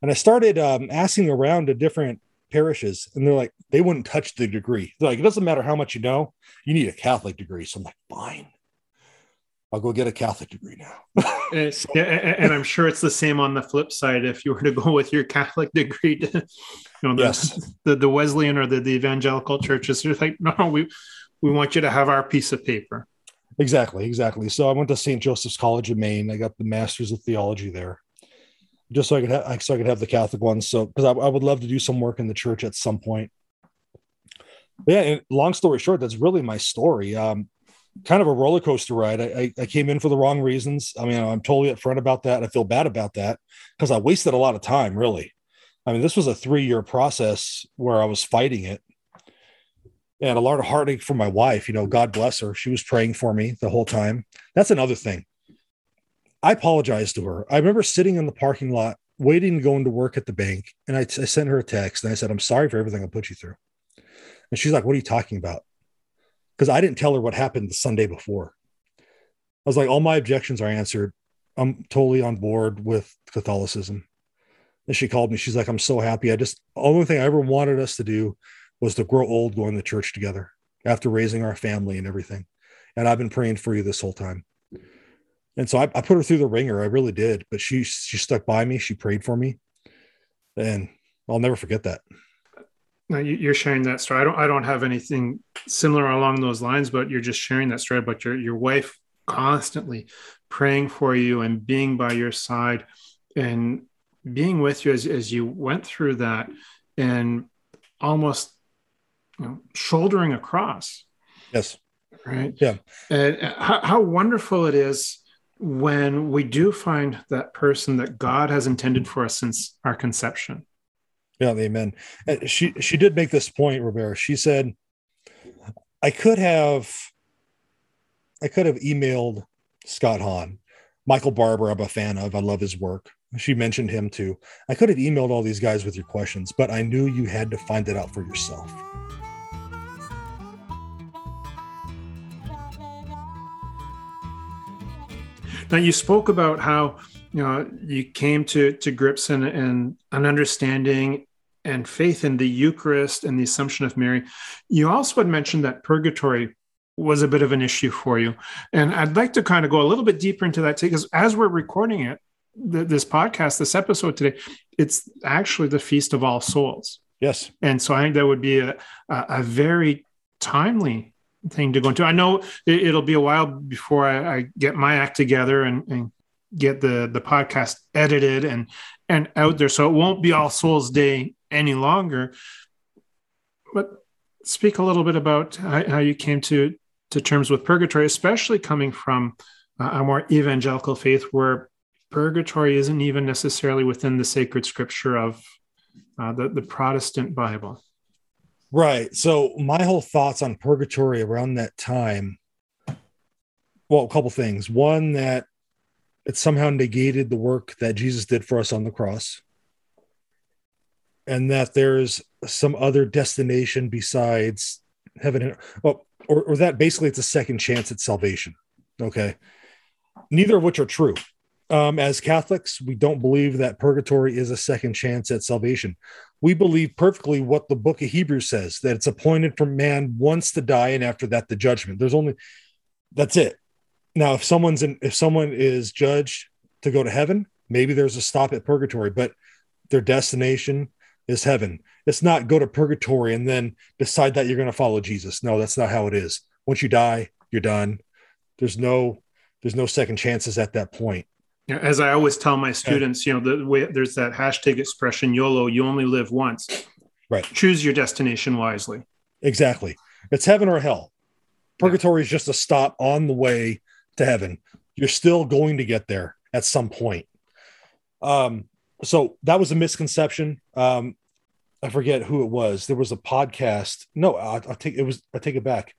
[SPEAKER 1] and I started um, asking around to different parishes, and they're like, they wouldn't touch the degree. They're like, it doesn't matter how much you know, you need a Catholic degree. So I'm like, fine. I'll go get a Catholic degree now.
[SPEAKER 2] and, and, I'm sure it's the same on the flip side. If you were to go with your Catholic degree to, you know, the, yes. the, the Wesleyan or the, the evangelical churches, they're like, no, we, we want you to have our piece of paper.
[SPEAKER 1] Exactly, exactly. So I went to St. Joseph's College in Maine. I got the Master's of Theology there just so I could have so I could have the Catholic ones. So because I, I, would love to do some work in the church at some point. But yeah, and long story short, that's really my story. Um, kind of a roller coaster ride. I, I, I came in for the wrong reasons. I mean, I'm totally upfront about that. I feel bad about that because I wasted a lot of time. Really, I mean, this was a three year process where I was fighting it. And a lot of heartache for my wife, you know, God bless her. She was praying for me the whole time. That's another thing I apologized to her. I remember sitting in the parking lot waiting to go into work at the bank. And I, I sent her a text and I said, I'm sorry for everything I put you through. And she's like, What are you talking about? Because I didn't tell her what happened the Sunday before. I was like, All my objections are answered. I'm totally on board with Catholicism. And she called me. She's like, I'm so happy. I just, only thing I ever wanted us to do was to grow old going to church together after raising our family and everything. And I've been praying for you this whole time. And so I, I put her through the ringer. I really did. But she she stuck by me. She prayed for me, and I'll never forget that.
[SPEAKER 2] Now you're sharing that story. I don't I don't have anything similar along those lines, but you're just sharing that story about your your wife constantly praying for you and being by your side and being with you as, as you went through that and almost you know, shouldering across.
[SPEAKER 1] Yes.
[SPEAKER 2] Right.
[SPEAKER 1] Yeah.
[SPEAKER 2] And uh, how, how wonderful it is when we do find that person that God has intended for us since our conception.
[SPEAKER 1] Yeah, amen. Uh, she she did make this point, Roberta. She said, "I could have, I could have emailed Scott Hahn, Michael Barber. I'm a fan of. I love his work. She mentioned him too. I could have emailed all these guys with your questions, but I knew you had to find it out for yourself."
[SPEAKER 2] Now you spoke about how you know you came to to grips and, and an understanding and faith in the Eucharist and the Assumption of Mary. You also had mentioned that purgatory was a bit of an issue for you, and I'd like to kind of go a little bit deeper into that too, because as we're recording it, this podcast, this episode today, it's actually the Feast of All Souls.
[SPEAKER 1] Yes,
[SPEAKER 2] and so I think that would be a a, a very timely thing to go into. I know it, will be a while before I, I, get my act together and, and get the the podcast edited and and out there, so it won't be All Souls Day any longer. But speak a little bit about how, how you came to to terms with purgatory, especially coming from a more evangelical faith where purgatory isn't even necessarily within the sacred scripture of uh, the, the Protestant Bible.
[SPEAKER 1] Right. So my whole thoughts on purgatory around that time, well, a couple things. One that it somehow negated the work that Jesus did for us on the cross. And that there's some other destination besides heaven and well, or, or that basically it's a second chance at salvation. Okay. Neither of which are true. Um, as Catholics, we don't believe that purgatory is a second chance at salvation. We believe perfectly what the book of Hebrews says that it's appointed for man once to die, and after that, the judgment. There's only that's it. Now, if someone's in, if someone is judged to go to heaven, maybe there's a stop at purgatory, but their destination is heaven. It's not go to purgatory and then decide that you're going to follow Jesus. No, that's not how it is. Once you die, you're done. There's no there's no second chances at that point.
[SPEAKER 2] As I always tell my students, you know, the way there's that hashtag expression YOLO, you only live once.
[SPEAKER 1] Right.
[SPEAKER 2] Choose your destination wisely.
[SPEAKER 1] Exactly. It's heaven or hell. Purgatory yeah. is just a stop on the way to heaven. You're still going to get there at some point. Um, so that was a misconception. Um, I forget who it was. There was a podcast. No, I, will take it was. I take it back.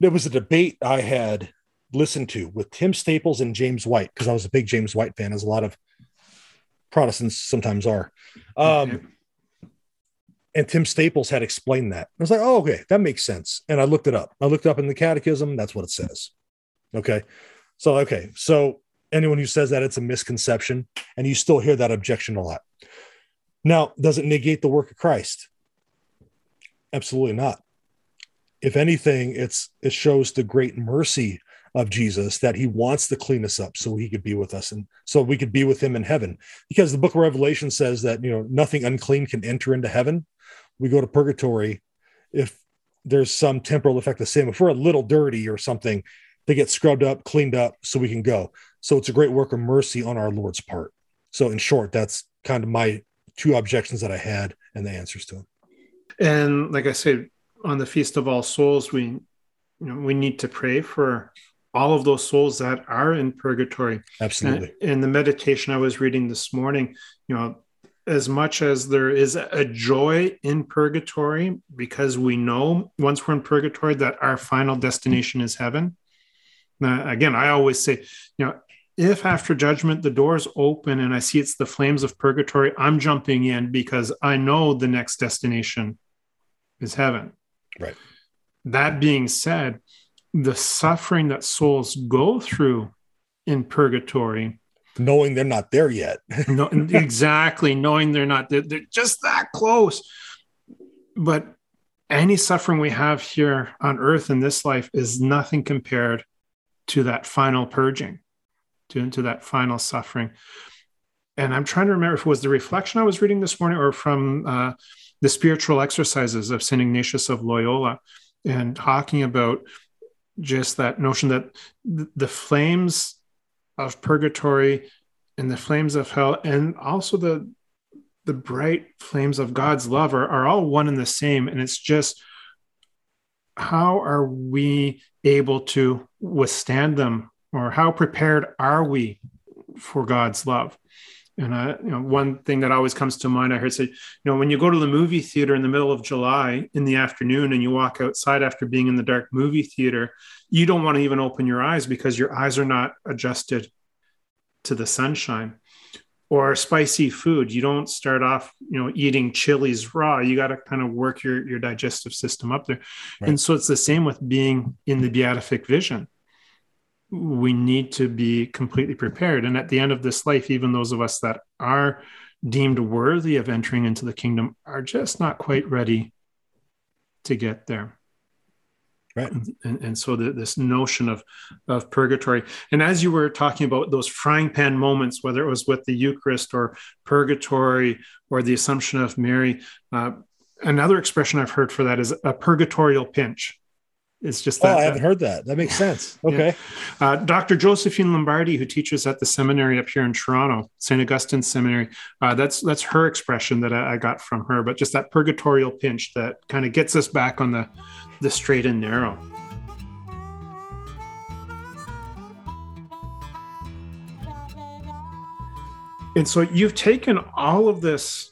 [SPEAKER 1] There was a debate I had listened to with Tim Staples and James White because I was a big James White fan, as a lot of Protestants sometimes are. Um, and Tim Staples had explained that. I was like, oh, okay, that makes sense. And I looked it up. I looked up in the catechism. That's what it says. Okay. So, okay. So, anyone who says that it's a misconception, and you still hear that objection a lot. Now, does it negate the work of Christ? Absolutely not. If anything, it's it shows the great mercy of Jesus that he wants to clean us up so he could be with us and so we could be with him in heaven. Because the book of Revelation says that, you know, nothing unclean can enter into heaven. We go to purgatory if there's some temporal effect the same. If we're a little dirty or something, they get scrubbed up, cleaned up so we can go. So it's a great work of mercy on our Lord's part. So in short, that's kind of my two objections that I had and the answers to them.
[SPEAKER 2] And like I said, on the Feast of All Souls, we you know we need to pray for all of those souls that are in purgatory.
[SPEAKER 1] Absolutely.
[SPEAKER 2] And in the meditation I was reading this morning, you know, as much as there is a joy in purgatory, because we know once we're in purgatory that our final destination is heaven. Now, again, I always say, you know, if after judgment the doors open and I see it's the flames of purgatory, I'm jumping in because I know the next destination is heaven.
[SPEAKER 1] Right.
[SPEAKER 2] That being said, the suffering that souls go through in purgatory.
[SPEAKER 1] Knowing they're not there yet.
[SPEAKER 2] No, exactly. Knowing they're not they're, they're just that close. But any suffering we have here on earth in this life is nothing compared to that final purging to, to that final suffering. And i'm trying to remember if it was the reflection i was reading this morning or from uh, the spiritual exercises of st ignatius of loyola and talking about just that notion that the flames of purgatory and the flames of hell and also the the bright flames of god's love are, are all one and the same. And it's just how are we able to withstand them or how prepared are we for god's love and uh, you know, one thing that always comes to mind, I heard say, you know, when you go to the movie theater in the middle of July in the afternoon and you walk outside after being in the dark movie theater, you don't want to even open your eyes because your eyes are not adjusted to the sunshine. Or spicy food, you don't start off, you know, eating chilies raw. You got to kind of work your your digestive system up there. Right. And so it's the same with being in the beatific vision we need to be completely prepared. And at the end of this life, even those of us that are deemed worthy of entering into the kingdom are just not quite ready to get there.
[SPEAKER 1] Right.
[SPEAKER 2] And, and so the, this notion of, of purgatory. And as you were talking about those frying pan moments, whether it was with the Eucharist or purgatory or the Assumption of Mary, uh, another expression I've heard for that is a purgatorial pinch. It's just
[SPEAKER 1] that. Oh, I haven't heard that. That makes sense. Okay.
[SPEAKER 2] Yeah. Uh, Dr. Josephine Lombardi, who teaches at the seminary up here in Toronto, St. Augustine Seminary, uh, that's that's her expression that I, I, got from her. But just that purgatorial pinch that kind of gets us back on the the straight and narrow. And so you've taken all of this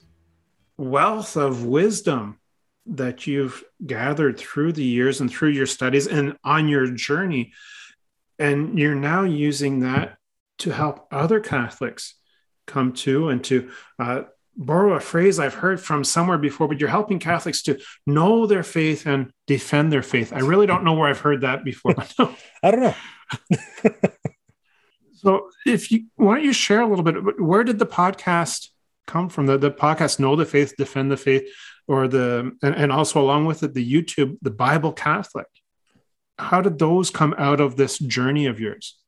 [SPEAKER 2] wealth of wisdom that you've gathered through the years and through your studies and on your journey. And you're now using that to help other Catholics come to and to uh, borrow a phrase I've heard from somewhere before, but you're helping Catholics to know their faith and defend their faith. I really don't know where I've heard that before.
[SPEAKER 1] I don't know.
[SPEAKER 2] so, if you why don't you share a little bit? Where did the podcast come from? The, the podcast Know the Faith, Defend the Faith or the and, and also along with it the youtube the bible catholic. How did those come out of this journey of yours?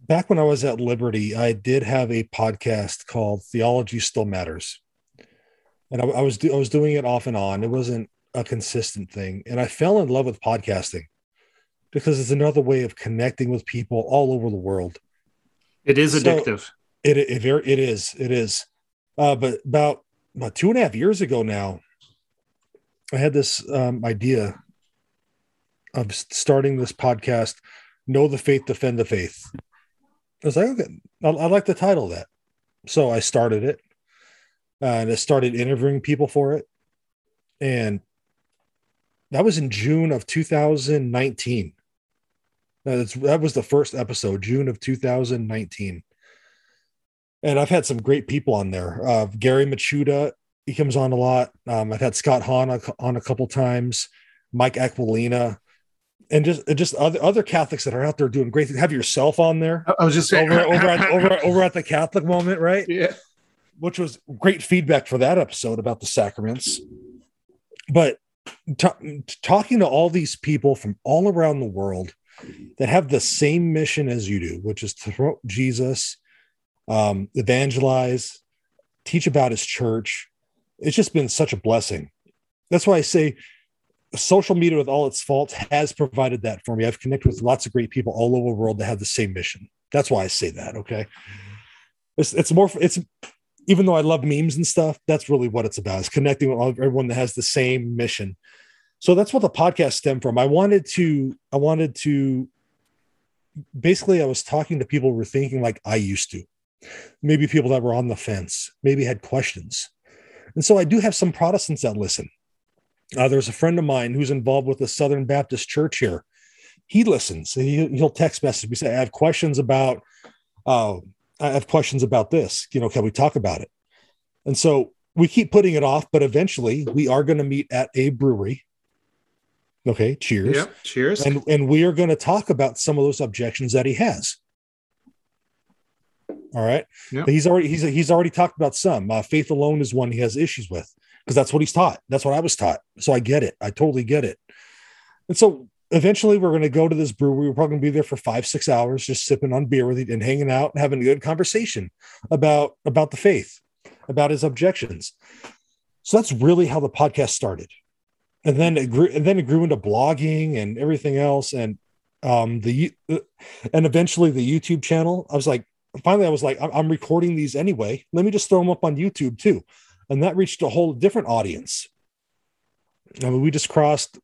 [SPEAKER 1] Back when i was at liberty i did have a podcast called theology still matters. And I, I was do, i was doing it off and on. It wasn't a consistent thing. And i fell in love with podcasting because it's another way of connecting with people all over the world.
[SPEAKER 2] It is addictive.
[SPEAKER 1] so it, it, it, it is it is. Uh, but about about two and a half years ago now I had this um, idea of starting this podcast, Know the Faith, Defend the Faith. I was like, okay, I, I like the title that. So I started it and I started interviewing people for it. And that was in June of 2019. That's, that was the first episode, June of 2019. And I've had some great people on there. Uh, Gary Michuta he comes on a lot. Um, I've had Scott Hahn on a couple times, Mike Aquilina, and just just other other Catholics that are out there doing great things. Have yourself on there.
[SPEAKER 2] I was just saying
[SPEAKER 1] over over at, over, over at the Catholic moment, right?
[SPEAKER 2] Yeah.
[SPEAKER 1] Which was great feedback for that episode about the sacraments. But t- talking to all these people from all around the world that have the same mission as you do, which is to promote Jesus, um, evangelize, teach about his church, it's just been such a blessing. That's why I say social media, with all its faults, has provided that for me. I've connected with lots of great people all over the world that have the same mission. That's why I say that. Okay. It's, it's more, it's, even though I love memes and stuff, that's really what it's about is connecting with everyone that has the same mission. So that's what the podcast stemmed from. I wanted to, I wanted to, basically, I was talking to people who were thinking like I used to, maybe people that were on the fence, maybe had questions and so I do have some Protestants that listen. Uh, there's a friend of mine who's involved with the Southern Baptist Church here. He listens. He, will text message me say, "I have questions about. Uh, I have questions about this. You know, can we talk about it?" And so we keep putting it off, but eventually we are going to meet at a brewery. Okay, cheers.
[SPEAKER 2] Yeah, cheers.
[SPEAKER 1] And and we are going to talk about some of those objections that he has. All right. Yep. He's already he's he's already talked about some. Uh, faith alone is one he has issues with because that's what he's taught. That's what I was taught. So I get it. I totally get it. And so eventually we're going to go to this brewery. We're probably going to be there for five, six hours, just sipping on beer with him and hanging out and having a good conversation about about the faith, about his objections. So that's really how the podcast started. And then it grew, and then it grew into blogging and everything else. And um the and eventually the YouTube channel. I was like, finally, I was like, I'm recording these anyway. Let me just throw them up on YouTube too. And that reached a whole different audience. I mean, we just crossed,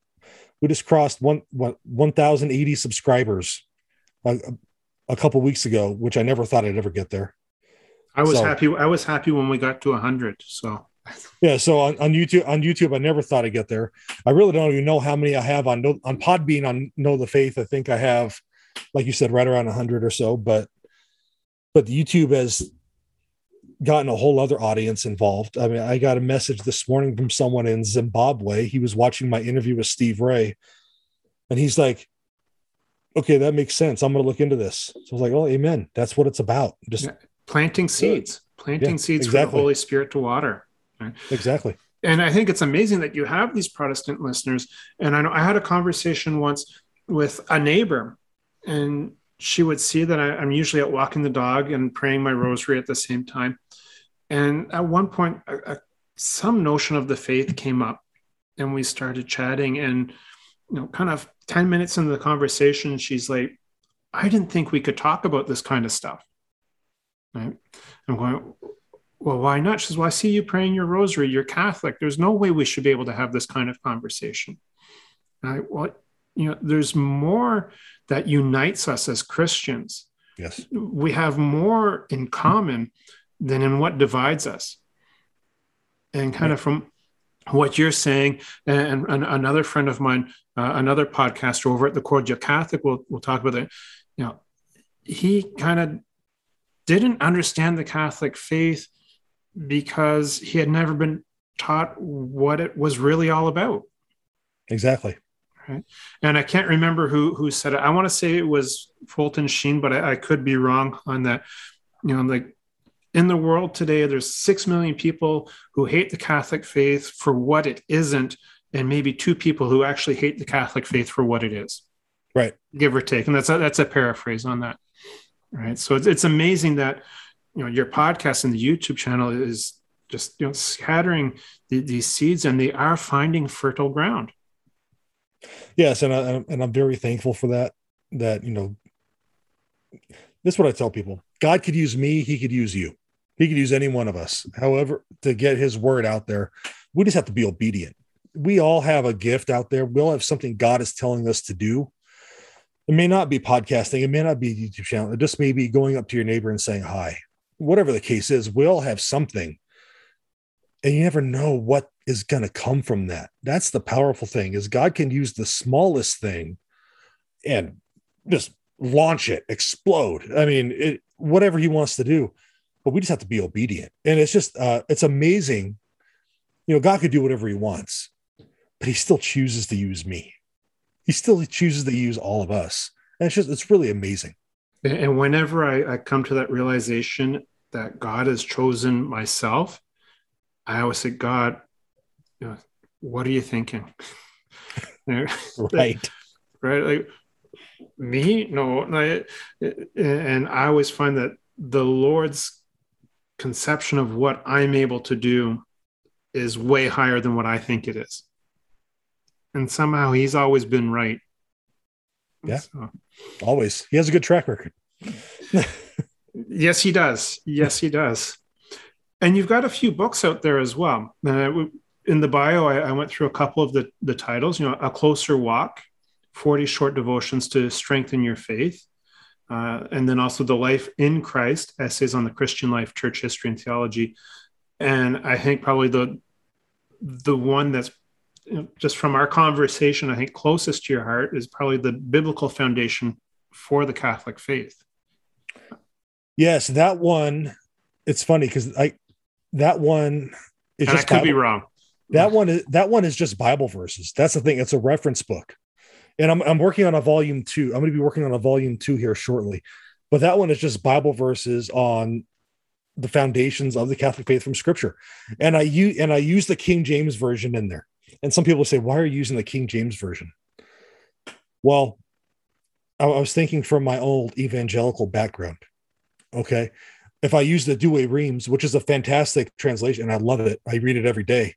[SPEAKER 1] we just crossed one, 1,080 subscribers a, a couple weeks ago, which I never thought I'd ever get there.
[SPEAKER 2] I was so, happy. I was happy when we got to hundred. So
[SPEAKER 1] yeah. So on, on YouTube, on YouTube, I never thought I'd get there. I really don't even know how many I have on on Podbean on Know the Faith. I think I have, like you said, right around hundred or so. But but YouTube has gotten a whole other audience involved. I mean, I got a message this morning from someone in Zimbabwe. He was watching my interview with Steve Ray, and he's like, okay, that makes sense. I'm going to look into this. So I was like, oh, amen. That's what it's about. Just
[SPEAKER 2] Yeah. planting seeds, planting
[SPEAKER 1] Yeah,
[SPEAKER 2] seeds for the. Holy Spirit to water.
[SPEAKER 1] exactly.
[SPEAKER 2] And I think it's amazing that you have these Protestant listeners. And I know I had a conversation once with a neighbor, and she would see that I, I'm usually out walking the dog and praying my rosary at the same time. And at one point, a, a, some notion of the faith came up, and we started chatting. And you know, kind of ten minutes into the conversation, she's like, "I didn't think we could talk about this kind of stuff." Right? I'm going, well, why not? She says, well, I see you praying your rosary. You're Catholic. There's no way we should be able to have this kind of conversation. I, well, you know, there's more that unites us as Christians.
[SPEAKER 1] Yes.
[SPEAKER 2] We have more in common than in what divides us. And kind of from what you're saying, and, and another friend of mine, uh, another podcaster over at the Cordial Catholic, will will talk about it. You know, he kind of didn't understand the Catholic faith because he had never been taught what it was really all about.
[SPEAKER 1] Exactly.
[SPEAKER 2] And I can't remember who who said it. I want to say it was Fulton Sheen, but I, I could be wrong on that. You know, like in the world today, there's six million people who hate the Catholic faith for what it isn't, and maybe two people who actually hate the Catholic faith for what it is.
[SPEAKER 1] Right.
[SPEAKER 2] Give or take. And that's a, that's a paraphrase on that. Right. So it's, it's amazing that you know your podcast and the YouTube channel is just you know scattering the, these seeds, and they are finding fertile ground.
[SPEAKER 1] Yes, and I, and I'm very thankful for that. That you know, this is what I tell people: God could use me, He could use you, He could use any one of us. However, to get His word out there, we just have to be obedient. We all have a gift out there. We all have something God is telling us to do. It may not be podcasting. It may not be a YouTube channel. It just may be going up to your neighbor and saying hi. Whatever the case is, we all have something, and you never know what is going to come from that. That's the powerful thing is God can use the smallest thing and just launch it, explode. I mean, it, whatever he wants to do, but we just have to be obedient. And it's just, uh, it's amazing. You know, God could do whatever he wants, but he still chooses to use me. He still chooses to use all of us. And it's just, it's really amazing.
[SPEAKER 2] And whenever I, I come to that realization that God has chosen myself, I always say, God, you know, what are you thinking?
[SPEAKER 1] Right.
[SPEAKER 2] right. Like me, no. I, and I always find that the Lord's conception of what I'm able to do is way higher than what I think it is. And somehow he's always been right.
[SPEAKER 1] Yeah.
[SPEAKER 2] So,
[SPEAKER 1] Always. He has a good track record.
[SPEAKER 2] yes, he does. Yes, he does. And you've got a few books out there as well. Uh, in the bio, I, I, went through a couple of the, the titles, you know, A Closer Walk, 40 Short Devotions to Strengthen Your Faith. Uh, and then also The Life in Christ, Essays on the Christian Life, Church History, and Theology. And I think probably the the one that's you know, just from our conversation, I think closest to your heart is probably the biblical foundation for the Catholic faith.
[SPEAKER 1] Yes, that one. It's funny because I that one is
[SPEAKER 2] and
[SPEAKER 1] just
[SPEAKER 2] I could
[SPEAKER 1] Bible,
[SPEAKER 2] be wrong.
[SPEAKER 1] That one is that one is just Bible verses. That's the thing. It's a reference book, and I'm I'm working on a volume two. I'm going to be working on a volume two here shortly, but that one is just Bible verses on the foundations of the Catholic faith from Scripture, and I use and I use the King James version in there. And some people say, "Why are you using the King James version?" Well, I, I was thinking from my old evangelical background. Okay, if I use the Douay Rheims, which is a fantastic translation, and I love it, I read it every day.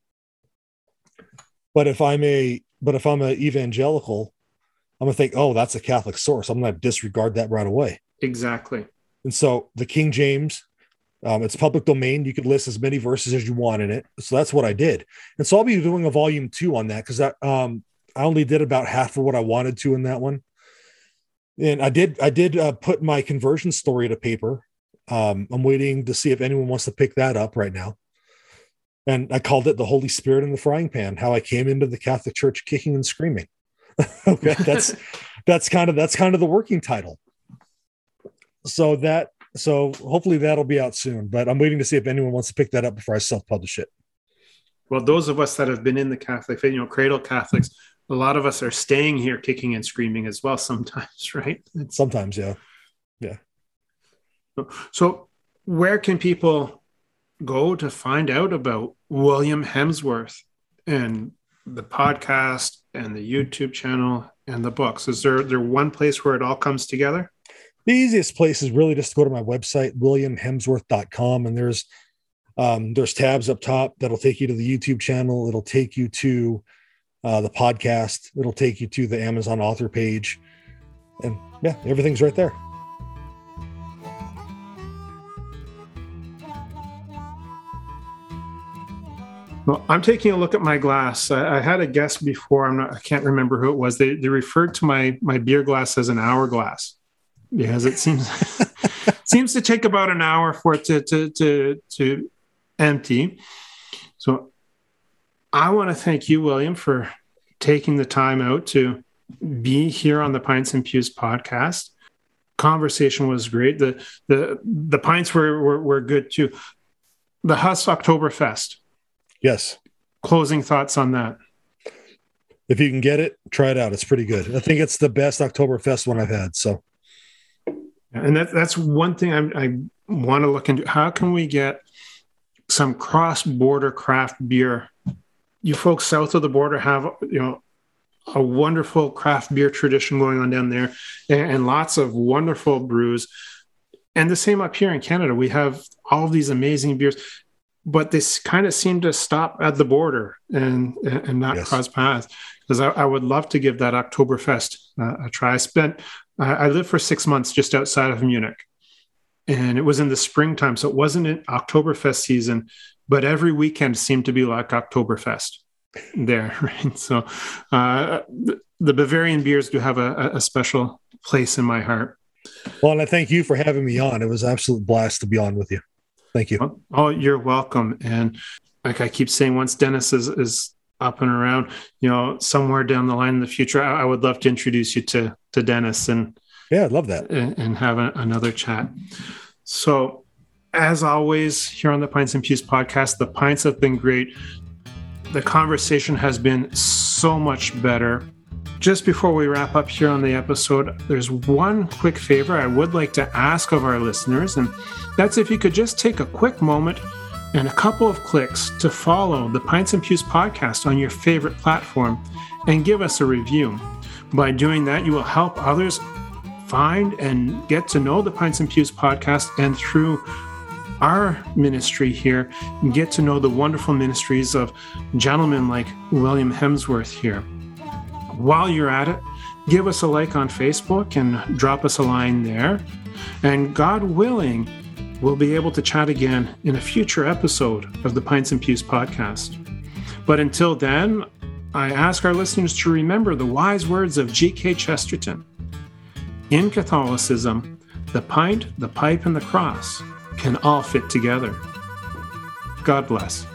[SPEAKER 1] But if I'm a but if I'm an evangelical, I'm gonna think, oh, that's a Catholic source. I'm gonna disregard that right away.
[SPEAKER 2] Exactly.
[SPEAKER 1] And so the King James, um, it's public domain. You could list as many verses as you want in it. So that's what I did. And so I'll be doing a volume two on that because um, I only did about half of what I wanted to in that one. And I did I did uh, put my conversion story to paper. Um, I'm waiting to see if anyone wants to pick that up right now. And I called it the Holy Spirit in the frying pan, how I came into the Catholic Church kicking and screaming. okay, that's that's kind of that's kind of the working title. So that so hopefully that'll be out soon, but I'm waiting to see if anyone wants to pick that up before I self-publish it.
[SPEAKER 2] Well, those of us that have been in the Catholic faith, you know, cradle Catholics, a lot of us are staying here kicking and screaming as well sometimes, right?
[SPEAKER 1] Sometimes, yeah. Yeah.
[SPEAKER 2] So, where can people go to find out about William Hemsworth and the podcast and the YouTube channel and the books? Is there there one place where it all comes together?
[SPEAKER 1] The easiest place is really just to go to my website, williamhemsworth.com, and there's um, there's tabs up top that'll take you to the YouTube channel. It'll take you to uh, the podcast. It'll take you to the Amazon author page. And yeah, everything's right there.
[SPEAKER 2] Well, I'm taking a look at my glass. I, I, had a guest before. I'm not. I can't remember who it was. They, they referred to my my beer glass as an hourglass because it seems seems to take about an hour for it to to to, to empty. So I want to thank you, William, for taking the time out to be here on the Pints and Pews podcast. Conversation was great. The the the pints were were, were good too. The Huss Oktoberfest.
[SPEAKER 1] Yes.
[SPEAKER 2] Closing thoughts on that.
[SPEAKER 1] If you can get it, try it out. It's pretty good. I think it's the best Oktoberfest one I've had. So,
[SPEAKER 2] and that, that's one thing I, I want to look into. How can we get some cross border craft beer you folks south of the border have you know a wonderful craft beer tradition going on down there and, and lots of wonderful brews and the same up here in canada we have all of these amazing beers but this kind of seem to stop at the border and and not yes. cross paths because I, I, would love to give that Oktoberfest uh, a try. I spent I, I lived for six months just outside of Munich, and it was in the springtime, so it wasn't an Oktoberfest season, but every weekend seemed to be like Oktoberfest there, right? So uh, the Bavarian beers do have a, a, special place in my heart.
[SPEAKER 1] Well, and I thank you for having me on. It was absolute blast to be on with you. Thank you.
[SPEAKER 2] Oh, oh, you're welcome. And like I keep saying, once Dennis is, is up and around, you know, somewhere down the line in the future, I, I would love to introduce you to to Dennis and
[SPEAKER 1] yeah, I'd love that
[SPEAKER 2] and, and have a, another chat. So as always, here on the Pints and Pews podcast, the pints have been great. The conversation has been so much better. Just before we wrap up here on the episode, there's one quick favor I would like to ask of our listeners, and that's if you could just take a quick moment and a couple of clicks to follow the Pints and Pews podcast on your favorite platform and give us a review. By doing that, you will help others find and get to know the Pints and Pews podcast, and through our ministry here get to know the wonderful ministries of gentlemen like William Hemsworth here. While you're at it, give us a like on Facebook and drop us a line there. And God willing, we'll be able to chat again in a future episode of the Pints and Pews podcast. But until then, I ask our listeners to remember the wise words of G.K. Chesterton. In Catholicism, the pint, the pipe, and the cross can all fit together. God bless.